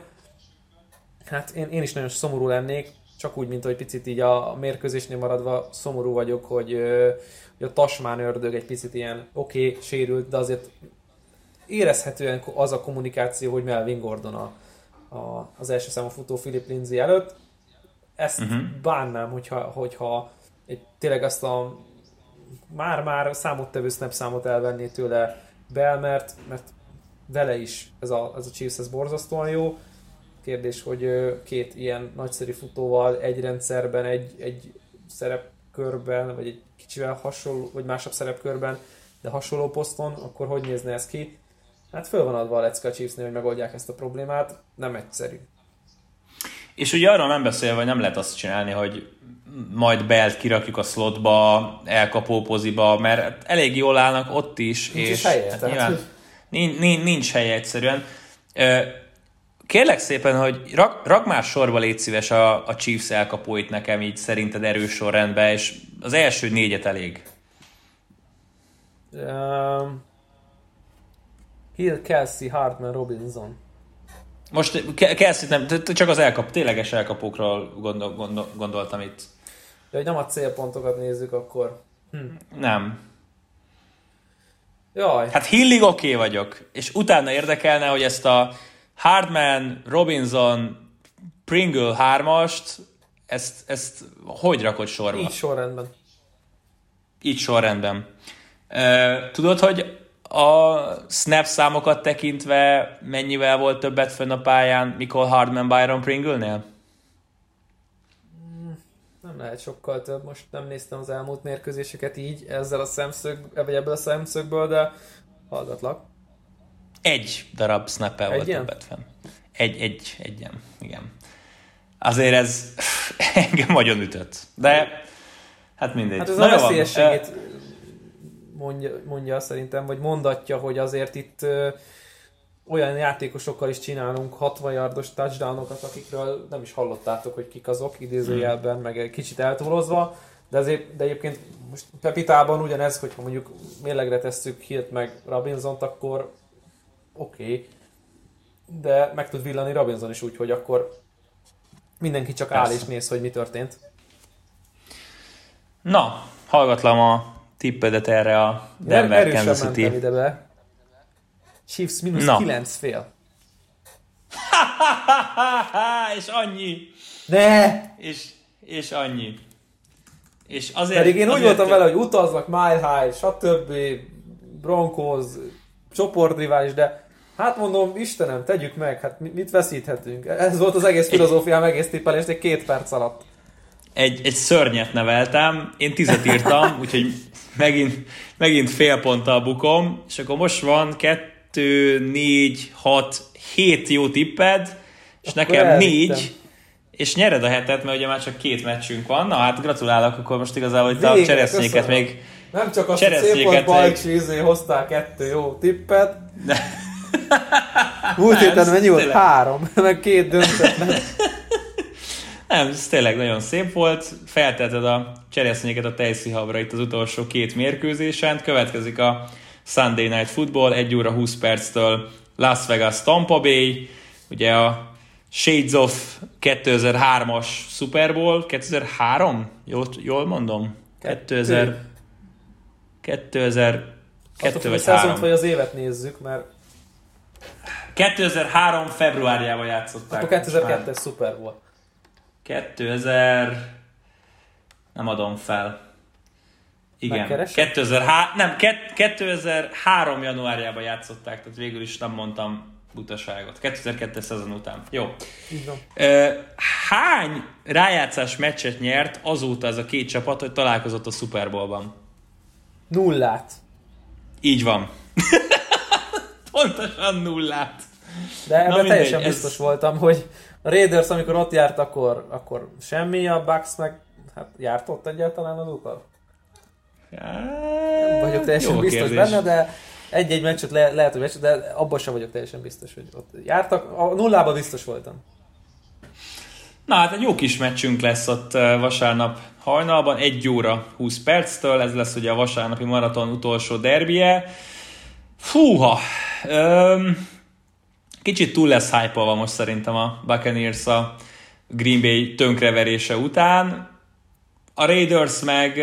Hát én, én is nagyon szomorú lennék, csak úgy, mint hogy picit így a mérkőzésnél maradva szomorú vagyok, hogy, hogy a Tasmán ördög egy picit ilyen oké, okay, sérült, de azért érezhetően az a kommunikáció, hogy Melvin Gordon a, a, az első számú futó Philip Lindsay előtt. Ezt uh-huh. bánnám, hogyha, hogyha egy, tényleg azt a már-már számottevő snap számot elvenné tőle Bell, mert, mert vele is ez a, ez a Chiefs ez borzasztóan jó. Kérdés, hogy két ilyen nagyszerű futóval egy rendszerben, egy, egy szerepkörben, vagy egy kicsivel hasonló, vagy másabb szerepkörben, de hasonló poszton, akkor hogy nézne ez ki? Hát föl van adva a lecke a Chiefsnél, hogy megoldják ezt a problémát, nem egyszerű. És ugye arról nem beszélve, hogy nem lehet azt csinálni, hogy majd Belt kirakjuk a slotba, elkapó poziba, mert elég jól állnak ott is. Nincs és is helye, hát nyilván, nincs, nincs, nincs helye egyszerűen. Kérlek szépen, hogy rak, rak már sorba légy szíves a, a Chiefs elkapóit nekem így szerinted erős sorrendben, és az első négyet elég. Um, Hill, Kelsey, Hartman, Robinson. Most Kelsey nem, csak az elkap, tényleges elkapókról gondol, gondol, gondoltam itt. De hogy nem a célpontokat nézzük, akkor... Hm. Nem. Jaj. Hát Hillig oké okay vagyok, és utána érdekelne, hogy ezt a Hardman, Robinson, Pringle hármast, ezt, ezt hogy rakod sorba? Így sorrendben. Így sorrendben. Tudod, hogy a snap számokat tekintve mennyivel volt többet fönn a pályán Mikol Hardman Byron Pringle-nél? Nem lehet sokkal több, most nem néztem az elmúlt mérkőzéseket így, ezzel a szemszög, vagy ebből a szemszögből, de hallgatlak. Egy darab snap volt ilyen? többet fenn. Egy, egy, egyen, igen. Azért ez engem nagyon ütött. De hát mindegy. Hát ez Na a veszélyességét mondja, mondja szerintem, vagy mondatja, hogy azért itt olyan játékosokkal is csinálunk 60 yardos touchdownokat, akikről nem is hallottátok, hogy kik azok, idézőjelben, meg egy kicsit eltúlozva, de, azért, de egyébként most Pepitában ugyanez, hogyha mondjuk mérlegre tesszük Hilt meg Robinson-t, akkor oké, okay, de meg tud villani Robinson is úgy, hogy akkor mindenki csak Persze. áll és néz, hogy mi történt. Na, hallgatlom a tippedet erre a Denver er- Kansas City. ide be. Chiefs mínusz no. 9 fél. és annyi. Ne! És, és annyi. És azért, Pedig én azért úgy voltam vele, hogy utaznak Mile High, stb. Broncos, csoportrivális, de hát mondom, Istenem, tegyük meg, hát mit veszíthetünk? Ez volt az egész filozófiám, egész tippelést egy két perc alatt. Egy, egy szörnyet neveltem, én tizet írtam, úgyhogy megint, megint fél ponttal bukom, és akkor most van kettő, négy, hat, hét jó tipped, és akkor nekem elvittem. négy, és nyered a hetet, mert ugye már csak két meccsünk van. Na hát gratulálok, akkor most igazából hogy a cseresznyéket még... Nem csak azt, hogy szép volt izé, hoztál kettő jó tippet. Múlt héten mennyi volt? Három, meg két döntetlen. Nem, ez tényleg nagyon szép volt. Feltetted a cseresznyéket a tejszíhabra itt az utolsó két mérkőzésen. Következik a Sunday Night Football, 1 óra 20 perctől Las Vegas Tampa Bay, ugye a Shades of 2003-as Super Bowl, 2003? Jól, jól mondom? 2000... 2000... 2 vagy 3. vagy az évet nézzük, mert 2003 februárjában játszották. Akkor 2002-es Super Bowl. 2000... Nem adom fel. Igen. 2003, nem, 2003 januárjában játszották, tehát végül is nem mondtam butaságot. 2002 szezon után. Jó. hány rájátszás meccset nyert azóta ez a két csapat, hogy találkozott a Super Bowlban? Nullát. Így van. Pontosan nullát. De ebben mindegy, teljesen ez- biztos voltam, hogy a Raiders, amikor ott járt, akkor, akkor semmi, a Bucks meg hát járt ott egyáltalán a Luka? Nem Vagyok teljesen biztos benne, de egy-egy meccset le, lehet, hogy meccset, de abban sem vagyok teljesen biztos, hogy ott jártak. A nullába biztos voltam. Na hát egy jó kis meccsünk lesz ott vasárnap hajnalban, egy óra 20 perctől, ez lesz ugye a vasárnapi maraton utolsó derbije. Fúha! Öm, kicsit túl lesz hype most szerintem a Buccaneers a Green Bay tönkreverése után. A Raiders meg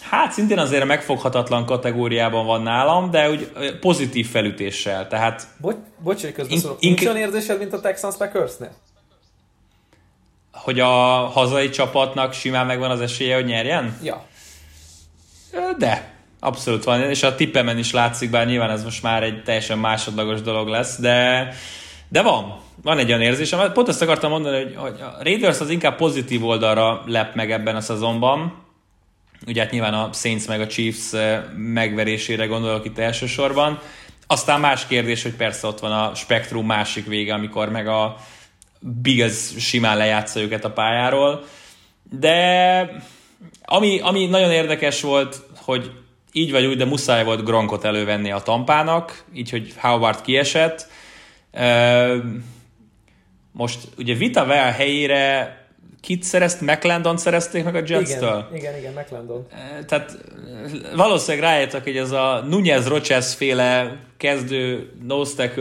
hát szintén azért a megfoghatatlan kategóriában van nálam, de úgy pozitív felütéssel, tehát Bocs, bocs, hogy közbeszólok. In- Nincs olyan érzésed, mint a Texans Packersnél? hogy a hazai csapatnak simán megvan az esélye, hogy nyerjen? Ja. De, abszolút van, és a tippemen is látszik, bár nyilván ez most már egy teljesen másodlagos dolog lesz, de, de van. Van egy olyan érzésem. Pont azt akartam mondani, hogy, hogy a Raiders az inkább pozitív oldalra lep meg ebben a szezonban. Ugye hát nyilván a Saints meg a Chiefs ö, megverésére gondolok itt elsősorban. Aztán más kérdés, hogy persze ott van a spektrum másik vége, amikor meg a Bills simán lejátsza őket a pályáról. De ami, ami nagyon érdekes volt, hogy így vagy úgy, de muszáj volt Gronkot elővenni a tampának, így, hogy Howard kiesett. Most ugye Vita Vea helyére kit szerezt? McLendon szerezték meg a Jets-től? Igen, igen, igen, McLendon. Tehát valószínűleg rájöttek, hogy ez a Nunez Roches féle kezdő nose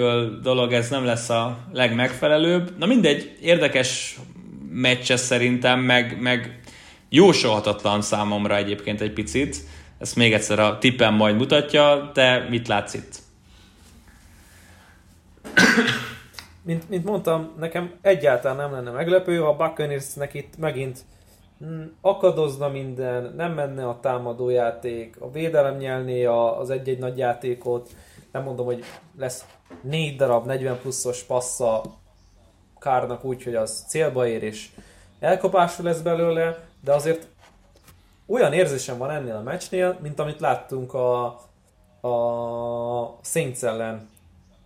dolog, ez nem lesz a legmegfelelőbb. Na mindegy, érdekes meccs ez szerintem, meg, meg jósolhatatlan számomra egyébként egy picit. Ezt még egyszer a tippem majd mutatja, te mit látsz itt? Mint, mint mondtam, nekem egyáltalán nem lenne meglepő, ha Buccaneersnek itt megint mm, akadozna minden, nem menne a támadójáték, a védelem nyelné az egy-egy nagy játékot, nem mondom, hogy lesz négy darab 40 pluszos passza Kárnak úgy, hogy az célba ér és elkapású lesz belőle, de azért olyan érzésem van ennél a meccsnél, mint amit láttunk a, a Saints ellen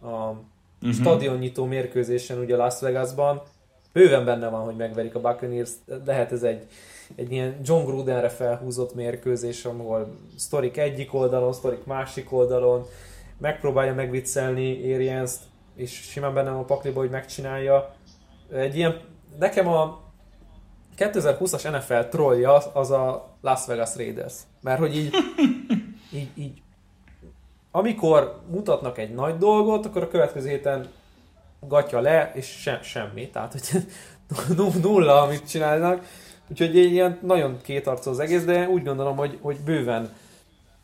a uh-huh. stadionnyitó mérkőzésen ugye Las Vegasban. Bőven benne van, hogy megverik a Buccaneers, lehet ez egy, egy ilyen John Grudenre felhúzott mérkőzés, ahol sztorik egyik oldalon, sztorik másik oldalon, megpróbálja megviccelni Arians-t, és simán benne van a pakliba, hogy megcsinálja. Egy ilyen, nekem a 2020-as NFL trollja az a Las Vegas Raiders. Mert hogy így, így, így amikor mutatnak egy nagy dolgot, akkor a következő héten gatya le, és se, semmi. Tehát, hogy nu- nulla, amit csinálnak. Úgyhogy egy ilyen nagyon kétarcú az egész, de úgy gondolom, hogy, hogy bőven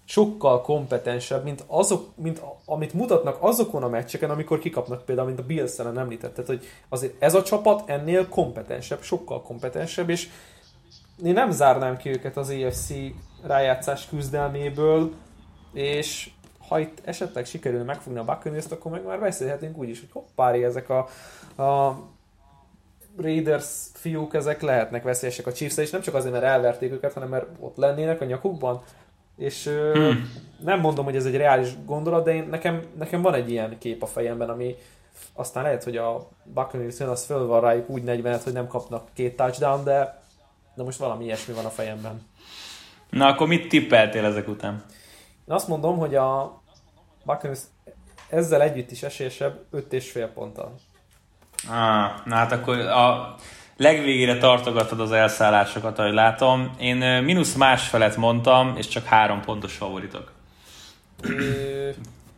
sokkal kompetensebb, mint azok, mint amit mutatnak azokon a meccseken, amikor kikapnak például, mint a bills ellen említetted, hogy azért ez a csapat ennél kompetensebb, sokkal kompetensebb, és én nem zárnám ki őket az AFC rájátszás küzdelméből, és ha itt esetleg sikerül megfogni a buccaneers akkor meg már beszélhetünk úgy is, hogy hoppári ezek a, a Raiders fiúk, ezek lehetnek veszélyesek a chiefs és nem csak azért, mert elverték őket, hanem mert ott lennének a nyakukban. És Hmm. nem mondom, hogy ez egy reális gondolat, de én, nekem, nekem van egy ilyen kép a fejemben, ami aztán lehet, hogy a Buccaneers jön, az föl van rájuk úgy 40 hogy nem kapnak két touchdown, de, de most valami ilyesmi van a fejemben. Na akkor mit tippeltél ezek után? Én azt mondom, hogy a Buccaneers ezzel együtt is esélyesebb 5,5 ponttal. Ah, na hát akkor a legvégére tartogatod az elszállásokat, ahogy látom. Én mínusz másfelet mondtam, és csak három pontos favoritok.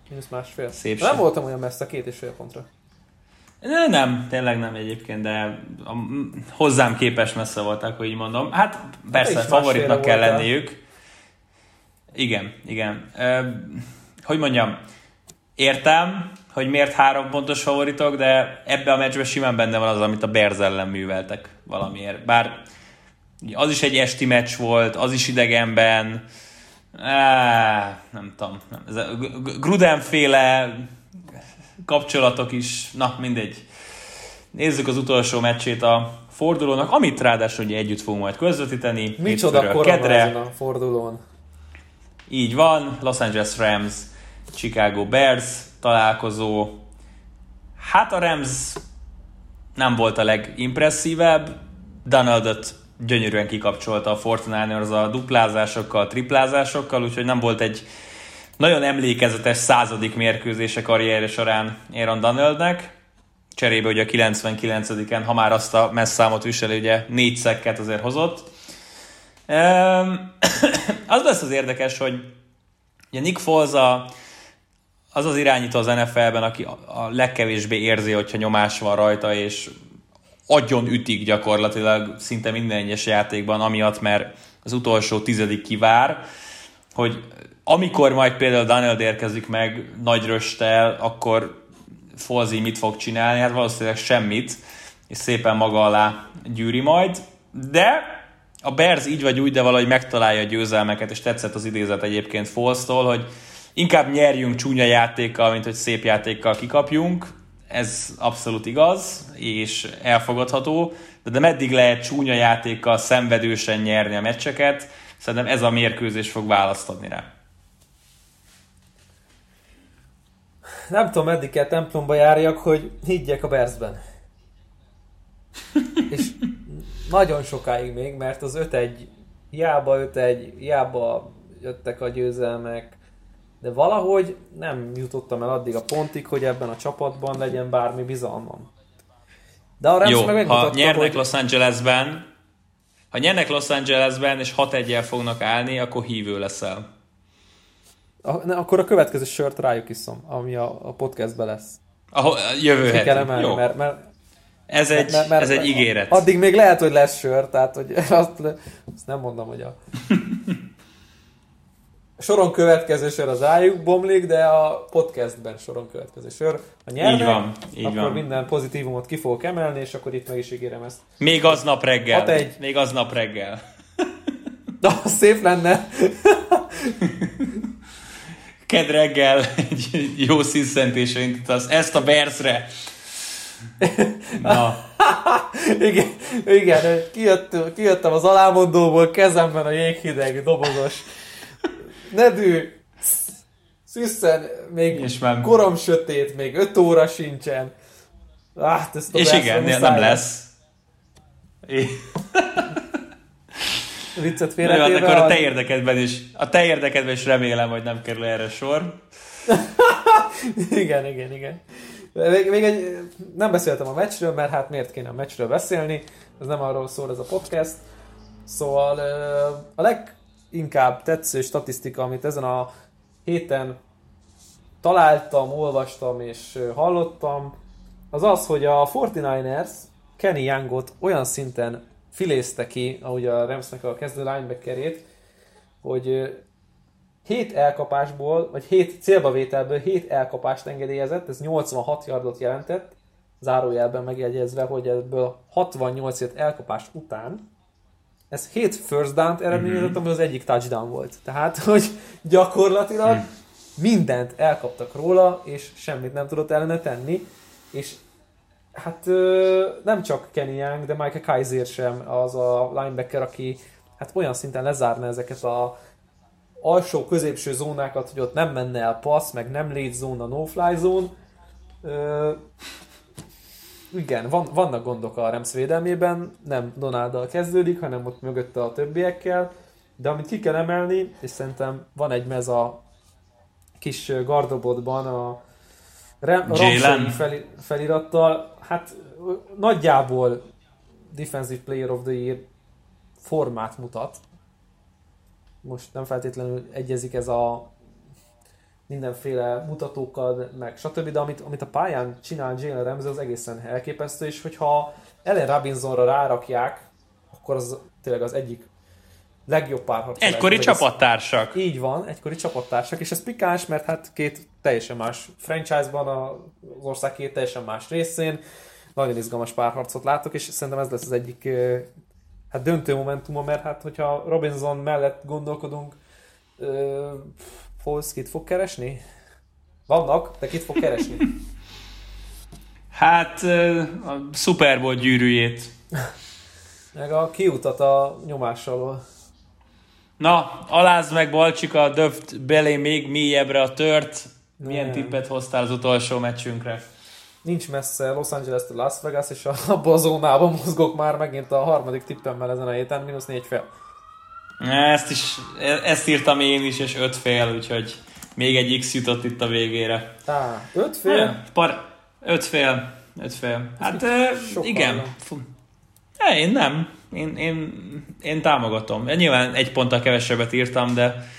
Mínusz másfél. Szép Nem voltam olyan messze két és fél pontra. Ne, Nem, tényleg nem egyébként, de a, hozzám képes messze voltak, hogy így mondom. Hát persze, is favoritnak kell voltál. lenniük. Igen, igen. Ö, hogy mondjam, értem, hogy miért három pontos favoritok, de ebbe a meccsben simán benne van az, amit a Bears ellen műveltek valamiért. Bár az is egy esti meccs volt, az is idegenben. Á, nem tudom. Nem. Ez a G- G- Gruden féle kapcsolatok is, na mindegy. Nézzük az utolsó meccsét a fordulónak, amit ráadásul ugye együtt fogunk majd közvetíteni. Micsoda ezen a fordulón. Így van, Los Angeles Rams, Chicago Bears találkozó. Hát a Rams nem volt a legimpresszívebb, Donaldot gyönyörűen kikapcsolta a Fortnite a duplázásokkal, triplázásokkal, úgyhogy nem volt egy nagyon emlékezetes századik mérkőzése karrierje során Aaron Donaldnek. Cserébe ugye a 99-en, ha már azt a messzámot viseli, ugye négy szekket azért hozott. az lesz az érdekes, hogy ugye Nick Foles a, az az irányító az NFL-ben, aki a legkevésbé érzi, hogyha nyomás van rajta, és agyon ütik gyakorlatilag szinte minden egyes játékban, amiatt, mert az utolsó tizedik kivár, hogy amikor majd például Daniel érkezik meg nagy röstel, akkor Folzi mit fog csinálni? Hát valószínűleg semmit, és szépen maga alá gyűri majd, de a Bears így vagy úgy, de valahogy megtalálja a győzelmeket, és tetszett az idézet egyébként Folsztól, hogy inkább nyerjünk csúnya játékkal, mint hogy szép játékkal kikapjunk, ez abszolút igaz, és elfogadható, de, de meddig lehet csúnya játékkal szenvedősen nyerni a meccseket, szerintem ez a mérkőzés fog választ adni rá. Nem tudom, meddig kell templomba járjak, hogy higgyek a Bersben. és nagyon sokáig még, mert az 5-1, hiába 5-1, hiába jöttek a győzelmek, de valahogy nem jutottam el addig a pontig, hogy ebben a csapatban legyen bármi bizalmam. De a Rams Jó, meg ha nyernek hogy... Los Angelesben, ha nyernek Los Angelesben és 6 1 fognak állni, akkor hívő leszel. A, ne, akkor a következő sört rájuk iszom, ami a, a podcastben lesz. A, jövő heti. Kell emelni, Jó. Mert, mert, ez egy, mert, mert, ez egy ígéret. Addig még lehet, hogy lesz sör, tehát hogy azt, azt nem mondom, hogy a soron következő sor az rájuk bomlik, de a podcastben soron következő sor. Ha nyernek, így van, így akkor van. minden pozitívumot ki fogok emelni, és akkor itt meg is ígérem ezt. Még aznap reggel. egy... Még aznap reggel. De az szép lenne. Ked reggel egy jó sziszentésre indítasz. Ezt a Bersre. Na. igen, igen kijött, kijöttem az alámondóból, kezemben a jéghideg dobozos nedű, szüsszen, még és már... korom sötét, még 5 óra sincsen. Ah, ezt és igen, nem, nem lesz. Viccet félretéve. Jó, hát akkor a te érdekedben is, a te érdekedben is remélem, hogy nem kerül erre sor. igen, igen, igen. Még, még egy, nem beszéltem a meccsről, mert hát miért kéne a meccsről beszélni, ez nem arról szól ez a podcast. Szóval a leg inkább tetsző statisztika, amit ezen a héten találtam, olvastam és hallottam, az az, hogy a 49ers Kenny Youngot olyan szinten filézte ki, ahogy a Ramsnek a kezdő linebackerét, hogy 7 elkapásból, vagy 7 célbavételből 7 elkapást engedélyezett, ez 86 yardot jelentett, zárójelben megjegyezve, hogy ebből 68 elkapás után ez 7 first down-t eredményezett, mm-hmm. ami az egyik touchdown volt. Tehát, hogy gyakorlatilag mm. mindent elkaptak róla, és semmit nem tudott ellene tenni, és hát nem csak Kenny Young, de Michael Kaiser sem az a linebacker, aki hát olyan szinten lezárna ezeket a alsó, középső zónákat, hogy ott nem menne el passz, meg nem légy zóna, no-fly zone igen, van, vannak gondok a Rams védelmében, nem Donáldal kezdődik, hanem ott mögötte a többiekkel, de amit ki kell emelni, és szerintem van egy mez a kis gardobotban a Ramsey felirattal, hát nagyjából Defensive Player of the Year formát mutat. Most nem feltétlenül egyezik ez a mindenféle mutatókkal, meg stb. De amit, amit a pályán csinál Jalen Ramsey, az egészen elképesztő, és hogyha Ellen Robinsonra rárakják, akkor az tényleg az egyik legjobb párharc. Egykori csapattársak. Így van, egykori csapattársak, és ez pikáns, mert hát két teljesen más franchise-ban, az ország két teljesen más részén, nagyon izgalmas párharcot látok, és szerintem ez lesz az egyik hát döntő momentuma, mert hát hogyha Robinson mellett gondolkodunk, Foles kit fog keresni? Vannak, de kit fog keresni? Hát a Super Bowl gyűrűjét. Meg a kiutat a nyomás alól. Na, alázd meg Balcsika, döft belé még mélyebbre a tört. Milyen Nem. tippet hoztál az utolsó meccsünkre? Nincs messze Los Angeles-től Las Vegas, és abban a zónában mozgok már megint a harmadik tippemmel ezen a héten, mínusz négy fél. Ezt is, ezt írtam én is, és öt fél, úgyhogy még egy X jutott itt a végére. Á, öt fél? Par, öt fél. Öt fél. Hát ö, sokkal igen. É, én nem. Én, én, én támogatom. Nyilván egy ponttal kevesebbet írtam, de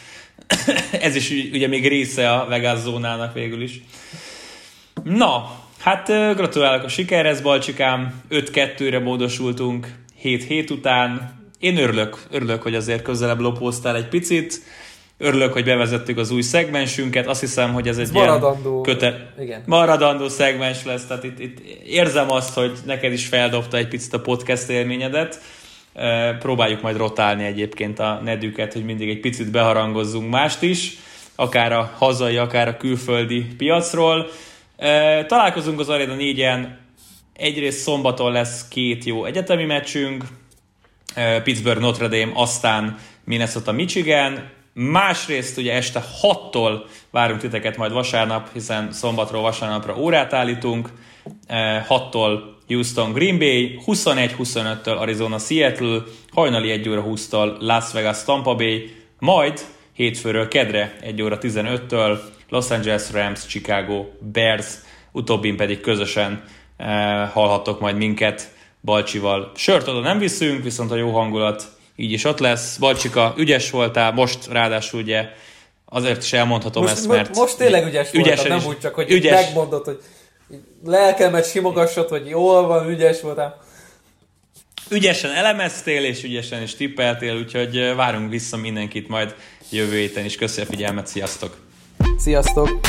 ez is ugye még része a Vegas zónának végül is. Na, hát gratulálok a sikerhez, Balcsikám. 5-2-re módosultunk 7 hét után. Én örülök, örülök, hogy azért közelebb lopóztál egy picit. Örülök, hogy bevezettük az új szegmensünket. Azt hiszem, hogy ez egy maradandó. ilyen köte- Igen. maradandó szegmens lesz, tehát itt, itt érzem azt, hogy neked is feldobta egy picit a podcast élményedet. Próbáljuk majd rotálni egyébként a nedüket, hogy mindig egy picit beharangozzunk mást is, akár a hazai, akár a külföldi piacról. Találkozunk az Arena 4-en, egyrészt szombaton lesz két jó egyetemi meccsünk, Pittsburgh Notre Dame, aztán Minnesota Michigan. Másrészt ugye este 6-tól várunk titeket majd vasárnap, hiszen szombatról vasárnapra órát állítunk. Eh, 6-tól Houston Green Bay, 21-25-től Arizona Seattle, hajnali 1 óra 20-tól Las Vegas Tampa Bay, majd hétfőről kedre 1 óra 15-től Los Angeles Rams, Chicago Bears, utóbbin pedig közösen hallhattok majd minket Balcsival. Sört oda nem viszünk, viszont a jó hangulat így is ott lesz. Balcsika, ügyes voltál, most ráadásul ugye azért is elmondhatom Most, ezt, mert... most, tényleg ügyes ügyesen nem úgy csak, hogy ügyes, megmondod, hogy lelkemet simogassad, hogy jól van, ügyes voltál. ügyesen elemeztél, és ügyesen is tippeltél, úgyhogy várunk vissza mindenkit majd jövő héten is. Köszönöm a figyelmet, sziasztok! Sziasztok!